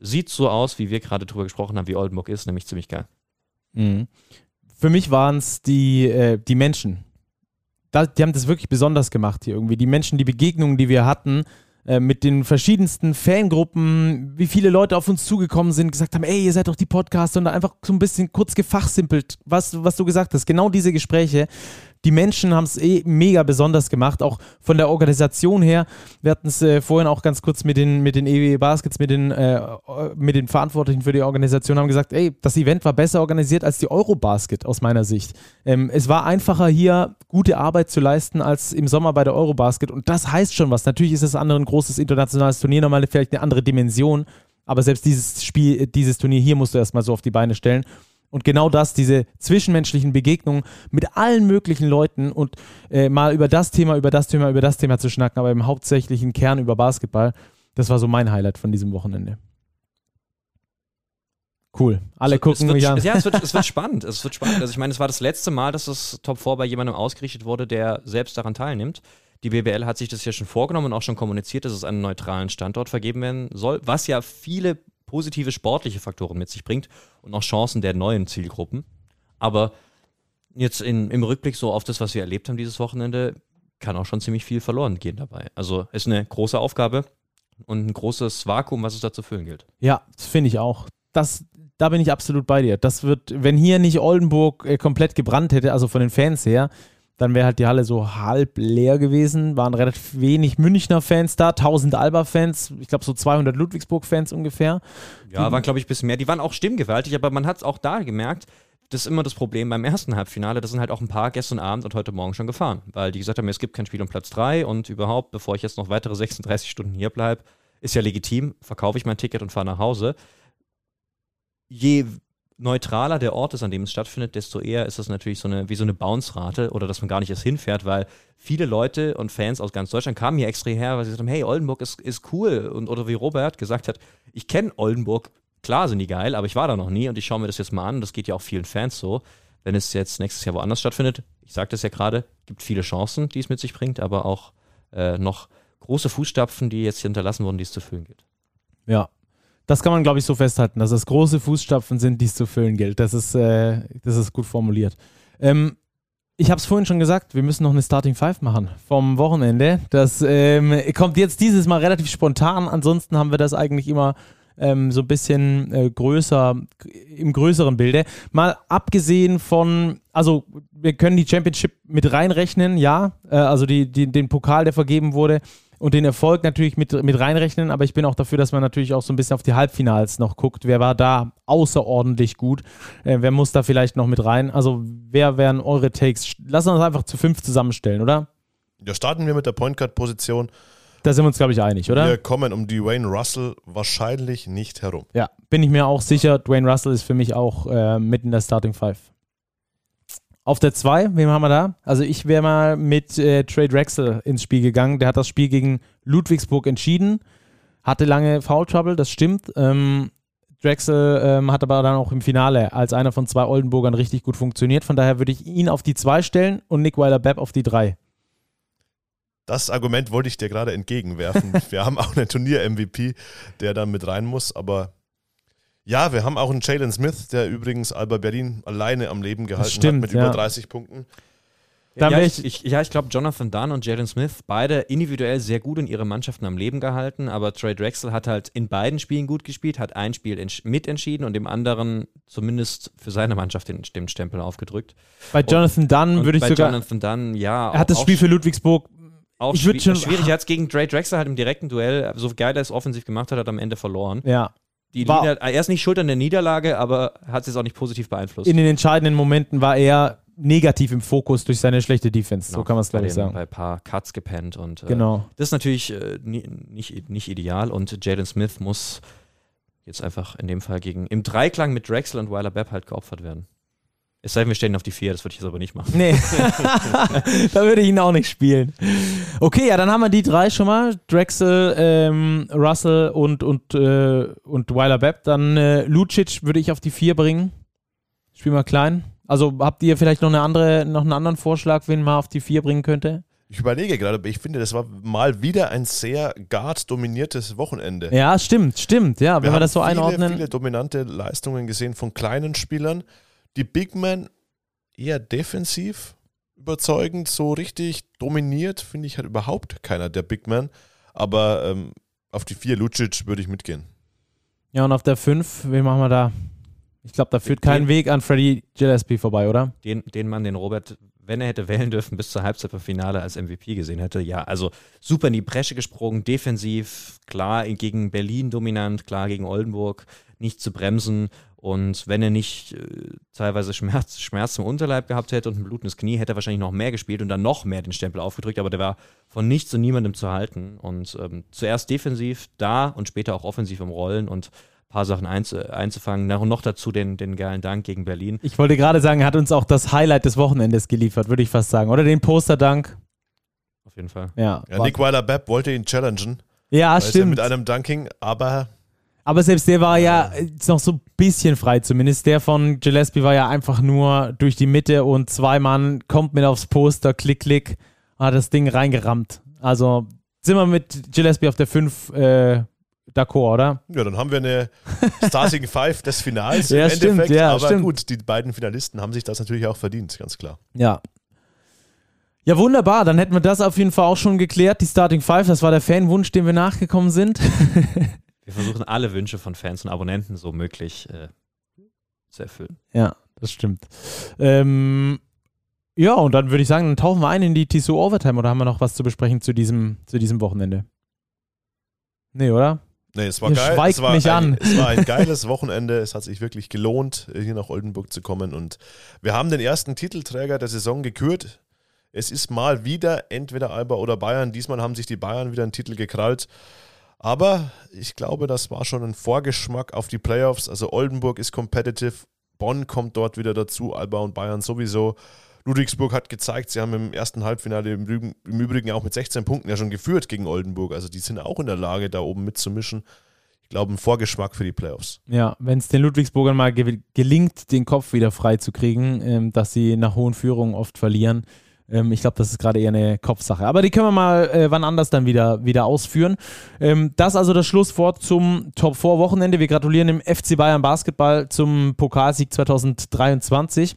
sieht so aus, wie wir gerade drüber gesprochen haben, wie Oldenburg ist, nämlich ziemlich geil. Mhm. Für mich waren es die, äh, die Menschen. Da, die haben das wirklich besonders gemacht hier irgendwie. Die Menschen, die Begegnungen, die wir hatten, äh, mit den verschiedensten Fangruppen, wie viele Leute auf uns zugekommen sind, gesagt haben, ey, ihr seid doch die Podcaster und einfach so ein bisschen kurz gefachsimpelt, was, was du gesagt hast. Genau diese Gespräche, die Menschen haben es eh mega besonders gemacht, auch von der Organisation her. Wir hatten es äh, vorhin auch ganz kurz mit den, mit den EWE Baskets, mit den, äh, mit den Verantwortlichen für die Organisation, haben gesagt, ey, das Event war besser organisiert als die Eurobasket aus meiner Sicht. Ähm, es war einfacher hier gute Arbeit zu leisten als im Sommer bei der Eurobasket und das heißt schon was. Natürlich ist das andere ein großes internationales Turnier, nochmal vielleicht eine andere Dimension, aber selbst dieses Spiel, dieses Turnier hier musst du erstmal so auf die Beine stellen. Und genau das, diese zwischenmenschlichen Begegnungen mit allen möglichen Leuten und äh, mal über das Thema, über das Thema, über das Thema zu schnacken, aber im hauptsächlichen Kern über Basketball, das war so mein Highlight von diesem Wochenende. Cool. Alle es, gucken es mich wird, an. Ja, es wird, es wird spannend. Es wird spannend. Also ich meine, es war das letzte Mal, dass das Top 4 bei jemandem ausgerichtet wurde, der selbst daran teilnimmt. Die BBL hat sich das ja schon vorgenommen und auch schon kommuniziert, dass es einen neutralen Standort vergeben werden soll, was ja viele positive sportliche Faktoren mit sich bringt und auch Chancen der neuen Zielgruppen. Aber jetzt in, im Rückblick so auf das, was wir erlebt haben dieses Wochenende, kann auch schon ziemlich viel verloren gehen dabei. Also ist eine große Aufgabe und ein großes Vakuum, was es da zu füllen gilt. Ja, das finde ich auch. Das, da bin ich absolut bei dir. Das wird, wenn hier nicht Oldenburg äh, komplett gebrannt hätte, also von den Fans her, dann wäre halt die Halle so halb leer gewesen. Waren relativ wenig Münchner Fans da, 1000 Alba-Fans, ich glaube so 200 Ludwigsburg-Fans ungefähr. Ja, waren glaube ich ein bisschen mehr. Die waren auch stimmgewaltig, aber man hat es auch da gemerkt. Das ist immer das Problem beim ersten Halbfinale. Das sind halt auch ein paar gestern Abend und heute Morgen schon gefahren, weil die gesagt haben, es gibt kein Spiel um Platz 3 und überhaupt, bevor ich jetzt noch weitere 36 Stunden hier bleibe, ist ja legitim, verkaufe ich mein Ticket und fahre nach Hause. Je neutraler der Ort ist, an dem es stattfindet, desto eher ist das natürlich so eine, wie so eine Bounce-Rate oder dass man gar nicht erst hinfährt, weil viele Leute und Fans aus ganz Deutschland kamen hier extra her, weil sie gesagt haben, hey, Oldenburg ist, ist cool. Und, oder wie Robert gesagt hat, ich kenne Oldenburg, klar sind die geil, aber ich war da noch nie und ich schaue mir das jetzt mal an. Das geht ja auch vielen Fans so. Wenn es jetzt nächstes Jahr woanders stattfindet, ich sagte es ja gerade, gibt viele Chancen, die es mit sich bringt, aber auch äh, noch große Fußstapfen, die jetzt hier hinterlassen wurden, die es zu füllen gilt. Ja, das kann man, glaube ich, so festhalten, dass es große Fußstapfen sind, die es zu füllen gilt. Das ist, äh, das ist gut formuliert. Ähm, ich habe es vorhin schon gesagt, wir müssen noch eine Starting Five machen vom Wochenende. Das ähm, kommt jetzt dieses Mal relativ spontan. Ansonsten haben wir das eigentlich immer ähm, so ein bisschen äh, größer, im größeren Bilde. Mal abgesehen von, also wir können die Championship mit reinrechnen, ja, äh, also die, die, den Pokal, der vergeben wurde und den Erfolg natürlich mit, mit reinrechnen, aber ich bin auch dafür, dass man natürlich auch so ein bisschen auf die Halbfinals noch guckt. Wer war da außerordentlich gut? Äh, wer muss da vielleicht noch mit rein? Also, wer wären eure Takes? Lass uns einfach zu fünf zusammenstellen, oder? Ja, starten wir mit der Point Guard Position. Da sind wir uns, glaube ich, einig, oder? Wir kommen um Dwayne Russell wahrscheinlich nicht herum. Ja, bin ich mir auch sicher. Dwayne Russell ist für mich auch äh, mit in der Starting Five. Auf der 2, wem haben wir da? Also ich wäre mal mit äh, Trey Drexel ins Spiel gegangen. Der hat das Spiel gegen Ludwigsburg entschieden. Hatte lange Foul Trouble, das stimmt. Ähm, Drexel ähm, hat aber dann auch im Finale als einer von zwei Oldenburgern richtig gut funktioniert. Von daher würde ich ihn auf die 2 stellen und Nick Weiler-Bepp auf die 3. Das Argument wollte ich dir gerade entgegenwerfen. wir haben auch einen Turnier-MVP, der dann mit rein muss, aber ja, wir haben auch einen Jalen Smith, der übrigens Alba Berlin alleine am Leben gehalten stimmt, hat mit ja. über 30 Punkten. Ja, ja, ich, ich, ja, ich glaube, Jonathan Dunn und Jalen Smith, beide individuell sehr gut in ihre Mannschaften am Leben gehalten, aber Trey Drexel hat halt in beiden Spielen gut gespielt, hat ein Spiel mitentschieden und dem anderen zumindest für seine Mannschaft den, den Stempel aufgedrückt. Bei Jonathan Dunn würde ich bei sogar. Jonathan Dunn, ja. Er hat das Spiel für Ludwigsburg. Auch ich würde schon. schwierig. Er hat es gegen Trey Drexel halt im direkten Duell, so geil er es offensiv gemacht hat, hat er am Ende verloren. Ja. Die Nieder er ist nicht schuld an der Niederlage, aber hat es jetzt auch nicht positiv beeinflusst. In den entscheidenden Momenten war er negativ im Fokus durch seine schlechte Defense. Genau, so kann man es glaube ich sagen. Bei ein paar Cuts gepennt und äh, genau. das ist natürlich äh, nicht, nicht ideal und Jalen Smith muss jetzt einfach in dem Fall gegen im Dreiklang mit Drexel und Weiler Bepp halt geopfert werden. Es sei denn, wir stehen auf die vier, das würde ich jetzt aber nicht machen. Nee, da würde ich ihn auch nicht spielen. Okay, ja, dann haben wir die drei schon mal. Drexel, ähm, Russell und, und, äh, und Weiler Bepp. Dann äh, Lucic würde ich auf die vier bringen. Spiel mal klein. Also habt ihr vielleicht noch, eine andere, noch einen anderen Vorschlag, wen man auf die vier bringen könnte? Ich überlege gerade, aber ich finde, das war mal wieder ein sehr guard-dominiertes Wochenende. Ja, stimmt, stimmt. Ja, wir wenn wir das so viele, einordnen. viele dominante Leistungen gesehen von kleinen Spielern. Die Big Men eher defensiv überzeugend, so richtig dominiert, finde ich, hat überhaupt keiner der Big Men. Aber ähm, auf die 4 Lucic würde ich mitgehen. Ja, und auf der 5, wen machen wir da? Ich glaube, da führt kein Weg an Freddy Gillespie vorbei, oder? Den, den Mann, den Robert, wenn er hätte wählen dürfen, bis zur Halbzeit im Finale als MVP gesehen hätte. Ja, also super in die Bresche gesprungen, defensiv, klar gegen Berlin dominant, klar gegen Oldenburg, nicht zu bremsen. Und wenn er nicht äh, teilweise Schmerz, Schmerz im Unterleib gehabt hätte und ein blutendes Knie, hätte er wahrscheinlich noch mehr gespielt und dann noch mehr den Stempel aufgedrückt. Aber der war von nichts und niemandem zu halten. Und ähm, zuerst defensiv da und später auch offensiv im Rollen und ein paar Sachen einz einzufangen. Und noch dazu den, den geilen Dank gegen Berlin. Ich wollte gerade sagen, er hat uns auch das Highlight des Wochenendes geliefert, würde ich fast sagen. Oder den Posterdank. Auf jeden Fall. Ja, ja Nick Weiler-Bepp wollte ihn challengen. Ja, stimmt. mit einem Dunking, aber aber selbst der war ja noch so ein bisschen frei zumindest. Der von Gillespie war ja einfach nur durch die Mitte und zwei Mann kommt mit aufs Poster, klick, klick, hat das Ding reingerammt. Also sind wir mit Gillespie auf der 5 äh, d'accord, oder? Ja, dann haben wir eine Starting Five des Finals ja, im stimmt, Endeffekt. Ja, aber stimmt. gut, die beiden Finalisten haben sich das natürlich auch verdient, ganz klar. Ja. Ja, wunderbar. Dann hätten wir das auf jeden Fall auch schon geklärt. Die Starting Five, das war der Fanwunsch, dem wir nachgekommen sind. Wir versuchen alle Wünsche von Fans und Abonnenten so möglich äh, zu erfüllen. Ja, das stimmt. Ähm, ja, und dann würde ich sagen, dann tauchen wir ein in die Tissot Overtime oder haben wir noch was zu besprechen zu diesem, zu diesem Wochenende? Nee, oder? Nee, es war Ihr geil. schweigt es war mich ein, an. Es war ein geiles Wochenende. Es hat sich wirklich gelohnt, hier nach Oldenburg zu kommen. Und wir haben den ersten Titelträger der Saison gekürt. Es ist mal wieder entweder Alba oder Bayern. Diesmal haben sich die Bayern wieder einen Titel gekrallt. Aber ich glaube, das war schon ein Vorgeschmack auf die Playoffs. Also Oldenburg ist competitive, Bonn kommt dort wieder dazu, Alba und Bayern sowieso. Ludwigsburg hat gezeigt, sie haben im ersten Halbfinale im Übrigen, auch mit 16 Punkten ja schon geführt gegen Oldenburg. Also die sind auch in der Lage, da oben mitzumischen. Ich glaube, ein Vorgeschmack für die Playoffs. Ja, wenn es den Ludwigsburgern mal ge gelingt, den Kopf wieder frei zu kriegen, ähm, dass sie nach hohen Führungen oft verlieren, ähm, ich glaube, das ist gerade eher eine Kopfsache. Aber die können wir mal äh, wann anders dann wieder, wieder ausführen. Ähm, das also das Schlusswort zum Top 4 Wochenende. Wir gratulieren dem FC Bayern Basketball zum Pokalsieg 2023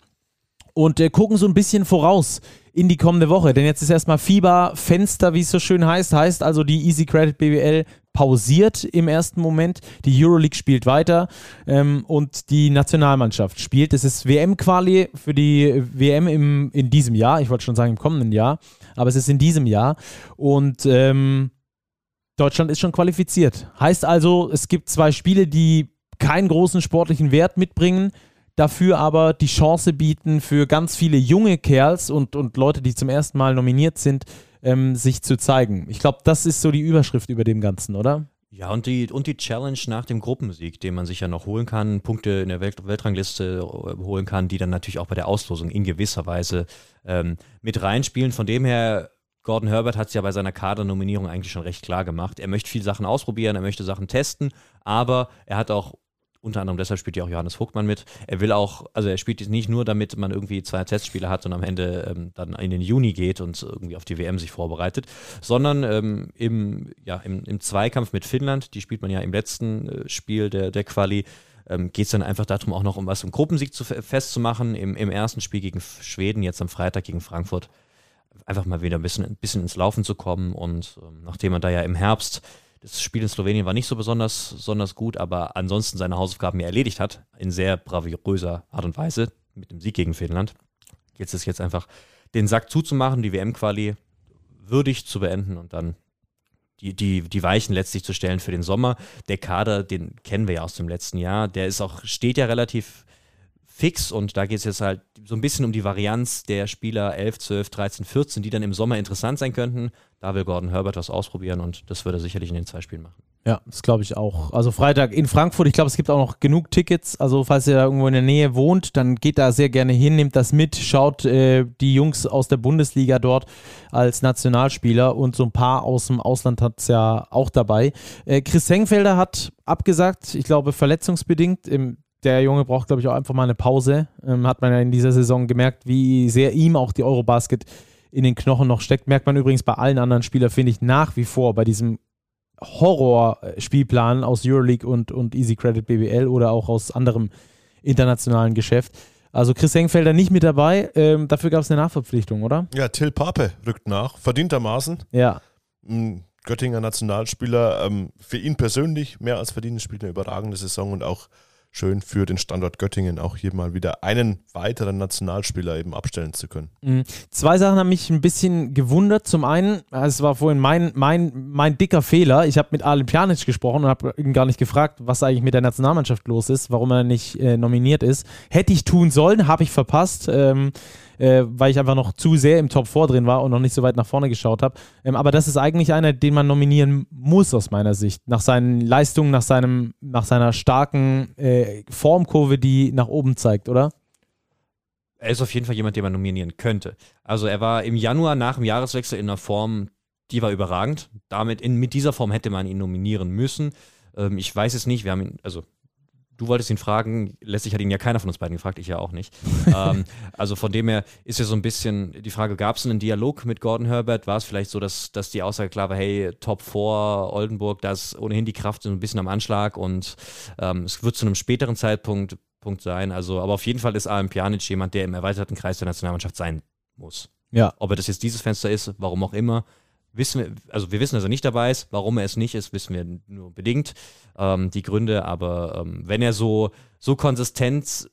und äh, gucken so ein bisschen voraus in die kommende Woche. Denn jetzt ist erstmal Fieberfenster, wie es so schön heißt. Heißt also, die Easy Credit BWL pausiert im ersten Moment. Die Euroleague spielt weiter ähm, und die Nationalmannschaft spielt. Es ist WM-Quali für die WM im, in diesem Jahr. Ich wollte schon sagen im kommenden Jahr, aber es ist in diesem Jahr. Und ähm, Deutschland ist schon qualifiziert. Heißt also, es gibt zwei Spiele, die keinen großen sportlichen Wert mitbringen dafür aber die Chance bieten für ganz viele junge Kerls und, und Leute, die zum ersten Mal nominiert sind, ähm, sich zu zeigen. Ich glaube, das ist so die Überschrift über dem Ganzen, oder? Ja, und die, und die Challenge nach dem Gruppensieg, den man sich ja noch holen kann, Punkte in der Welt, Weltrangliste äh, holen kann, die dann natürlich auch bei der Auslosung in gewisser Weise ähm, mit reinspielen. Von dem her Gordon Herbert hat es ja bei seiner Kadernominierung eigentlich schon recht klar gemacht. Er möchte viel Sachen ausprobieren, er möchte Sachen testen, aber er hat auch unter anderem deshalb spielt ja auch Johannes Vogtmann mit. Er will auch, also er spielt nicht nur, damit man irgendwie zwei Testspiele hat und am Ende ähm, dann in den Juni geht und irgendwie auf die WM sich vorbereitet, sondern ähm, im, ja, im, im, Zweikampf mit Finnland, die spielt man ja im letzten äh, Spiel der, der Quali, ähm, geht es dann einfach darum, auch noch um was im Gruppensieg zu, festzumachen. Im, Im ersten Spiel gegen Schweden, jetzt am Freitag gegen Frankfurt, einfach mal wieder ein bisschen, ein bisschen ins Laufen zu kommen und ähm, nachdem man da ja im Herbst das Spiel in Slowenien war nicht so besonders, besonders gut, aber ansonsten seine Hausaufgaben erledigt hat, in sehr bravouröser Art und Weise, mit dem Sieg gegen Finnland. Jetzt ist jetzt einfach den Sack zuzumachen, die WM-Quali würdig zu beenden und dann die, die, die Weichen letztlich zu stellen für den Sommer. Der Kader, den kennen wir ja aus dem letzten Jahr, der ist auch, steht ja relativ fix und da geht es jetzt halt so ein bisschen um die Varianz der Spieler 11, 12, 13, 14, die dann im Sommer interessant sein könnten. Da will Gordon Herbert was ausprobieren und das würde er sicherlich in den zwei Spielen machen. Ja, das glaube ich auch. Also Freitag in Frankfurt, ich glaube, es gibt auch noch genug Tickets. Also falls ihr da irgendwo in der Nähe wohnt, dann geht da sehr gerne hin, nehmt das mit, schaut äh, die Jungs aus der Bundesliga dort als Nationalspieler und so ein paar aus dem Ausland hat es ja auch dabei. Äh, Chris Hengfelder hat abgesagt, ich glaube verletzungsbedingt. Im, der Junge braucht, glaube ich, auch einfach mal eine Pause. Ähm, hat man ja in dieser Saison gemerkt, wie sehr ihm auch die Eurobasket in den Knochen noch steckt. Merkt man übrigens bei allen anderen Spielern, finde ich, nach wie vor bei diesem Horror-Spielplan aus Euroleague und, und Easy Credit BBL oder auch aus anderem internationalen Geschäft. Also Chris Engfelder nicht mit dabei. Ähm, dafür gab es eine Nachverpflichtung, oder? Ja, Till Pape rückt nach, verdientermaßen. Ja. Ein Göttinger Nationalspieler. Ähm, für ihn persönlich mehr als verdient, spielt eine überragende Saison und auch schön für den Standort Göttingen auch hier mal wieder einen weiteren Nationalspieler eben abstellen zu können. Mhm. Zwei Sachen haben mich ein bisschen gewundert. Zum einen, es war vorhin mein, mein, mein dicker Fehler. Ich habe mit Alen Pjanic gesprochen und habe ihn gar nicht gefragt, was eigentlich mit der Nationalmannschaft los ist, warum er nicht äh, nominiert ist. Hätte ich tun sollen, habe ich verpasst. Ähm, äh, weil ich einfach noch zu sehr im Top 4 drin war und noch nicht so weit nach vorne geschaut habe. Ähm, aber das ist eigentlich einer, den man nominieren muss aus meiner Sicht. Nach seinen Leistungen, nach, seinem, nach seiner starken äh, Formkurve, die nach oben zeigt, oder? Er ist auf jeden Fall jemand, den man nominieren könnte. Also er war im Januar nach dem Jahreswechsel in einer Form, die war überragend. Damit in, mit dieser Form hätte man ihn nominieren müssen. Ähm, ich weiß es nicht, wir haben ihn, also du wolltest ihn fragen, letztlich hat ihn ja keiner von uns beiden gefragt, ich ja auch nicht. ähm, also von dem her ist ja so ein bisschen die Frage, gab es einen Dialog mit Gordon Herbert? War es vielleicht so, dass, dass die Aussage klar war, hey, Top 4 Oldenburg, da ist ohnehin die Kraft so ein bisschen am Anschlag und ähm, es wird zu einem späteren Zeitpunkt Punkt sein. Also, aber auf jeden Fall ist Alan Pjanic jemand, der im erweiterten Kreis der Nationalmannschaft sein muss. Ja. Ob er das jetzt dieses Fenster ist, warum auch immer, wissen wir, also wir wissen, dass er nicht dabei ist. Warum er es nicht ist, wissen wir nur bedingt. Ähm, die Gründe, aber ähm, wenn er so, so Konsistenz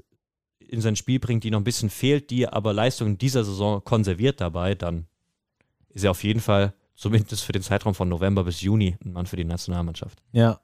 in sein Spiel bringt, die noch ein bisschen fehlt, die aber Leistungen dieser Saison konserviert dabei, dann ist er auf jeden Fall zumindest für den Zeitraum von November bis Juni ein Mann für die Nationalmannschaft. Ja,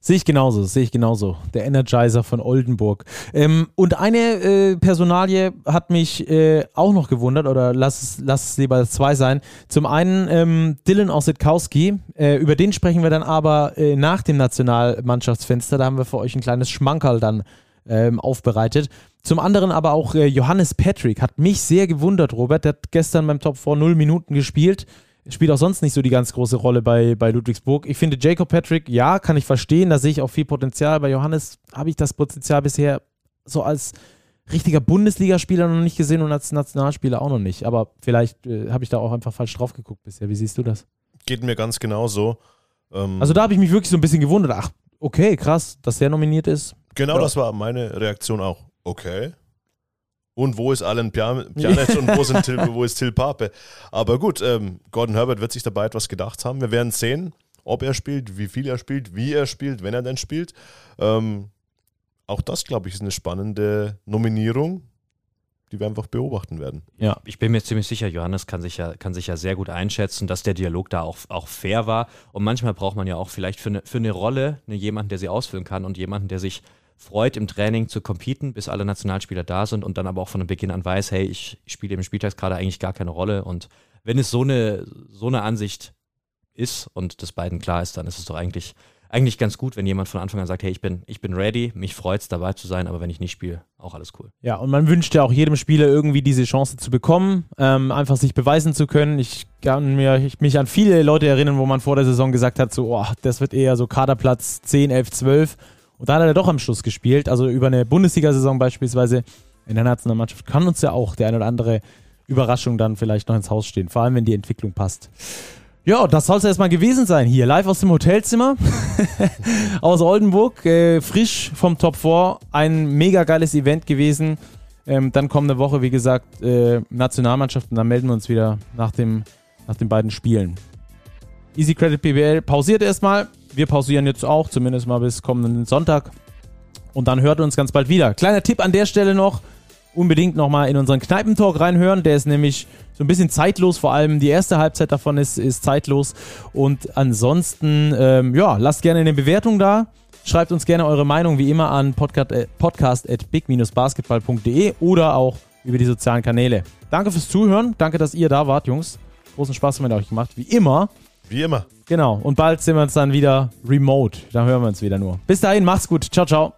Sehe ich genauso, sehe ich genauso. Der Energizer von Oldenburg. Ähm, und eine äh, Personalie hat mich äh, auch noch gewundert, oder lass es, lass es lieber zwei sein. Zum einen ähm, Dylan Ossetkowski, äh, über den sprechen wir dann aber äh, nach dem Nationalmannschaftsfenster. Da haben wir für euch ein kleines Schmankerl dann ähm, aufbereitet. Zum anderen aber auch äh, Johannes Patrick hat mich sehr gewundert, Robert. Der hat gestern beim Top 4 0 Minuten gespielt spielt auch sonst nicht so die ganz große Rolle bei, bei Ludwigsburg. Ich finde Jacob Patrick, ja, kann ich verstehen, da sehe ich auch viel Potenzial. Bei Johannes habe ich das Potenzial bisher so als richtiger Bundesligaspieler noch nicht gesehen und als Nationalspieler auch noch nicht. Aber vielleicht äh, habe ich da auch einfach falsch drauf geguckt bisher. Wie siehst du das? Geht mir ganz genauso. Ähm also da habe ich mich wirklich so ein bisschen gewundert. Ach, okay, krass, dass der nominiert ist. Genau, ja. das war meine Reaktion auch. Okay, und wo ist Alan Pjanic und wo, sind Till, wo ist Till Pape. Aber gut, ähm, Gordon Herbert wird sich dabei etwas gedacht haben. Wir werden sehen, ob er spielt, wie viel er spielt, wie er spielt, wenn er denn spielt. Ähm, auch das, glaube ich, ist eine spannende Nominierung, die wir einfach beobachten werden. Ja, ich bin mir ziemlich sicher, Johannes kann sich ja, kann sich ja sehr gut einschätzen, dass der Dialog da auch, auch fair war. Und manchmal braucht man ja auch vielleicht für eine, für eine Rolle eine, jemanden, der sie ausfüllen kann und jemanden, der sich freut, im Training zu competen, bis alle Nationalspieler da sind und dann aber auch von Beginn an weiß, hey, ich spiele im Spieltag gerade eigentlich gar keine Rolle. Und wenn es so eine, so eine Ansicht ist und das beiden klar ist, dann ist es doch eigentlich, eigentlich ganz gut, wenn jemand von Anfang an sagt, hey, ich bin, ich bin ready, mich freut es dabei zu sein, aber wenn ich nicht spiele, auch alles cool. Ja, und man wünscht ja auch jedem Spieler irgendwie diese Chance zu bekommen, ähm, einfach sich beweisen zu können. Ich kann mir, ich, mich an viele Leute erinnern, wo man vor der Saison gesagt hat, so, oh, das wird eher so Kaderplatz 10, 11, 12 und da hat er doch am Schluss gespielt. Also über eine Bundesliga-Saison beispielsweise in der Nationalmannschaft kann uns ja auch der eine oder andere Überraschung dann vielleicht noch ins Haus stehen. Vor allem, wenn die Entwicklung passt. Ja, das soll es erstmal gewesen sein hier. Live aus dem Hotelzimmer aus Oldenburg. Äh, frisch vom Top 4. Ein mega geiles Event gewesen. Ähm, dann kommende Woche, wie gesagt, äh, Nationalmannschaft und dann melden wir uns wieder nach, dem, nach den beiden Spielen. Easy Credit BBL pausiert erstmal. Wir pausieren jetzt auch, zumindest mal bis kommenden Sonntag. Und dann hört uns ganz bald wieder. Kleiner Tipp an der Stelle noch. Unbedingt nochmal in unseren Kneipentalk reinhören. Der ist nämlich so ein bisschen zeitlos. Vor allem die erste Halbzeit davon ist, ist zeitlos. Und ansonsten, ähm, ja, lasst gerne eine Bewertung da. Schreibt uns gerne eure Meinung wie immer an podcast, podcast at big-basketball.de oder auch über die sozialen Kanäle. Danke fürs Zuhören. Danke, dass ihr da wart, Jungs. Großen Spaß mit euch gemacht. Wie immer. Wie immer. Genau. Und bald sehen wir uns dann wieder remote. Da hören wir uns wieder nur. Bis dahin, macht's gut. Ciao, ciao.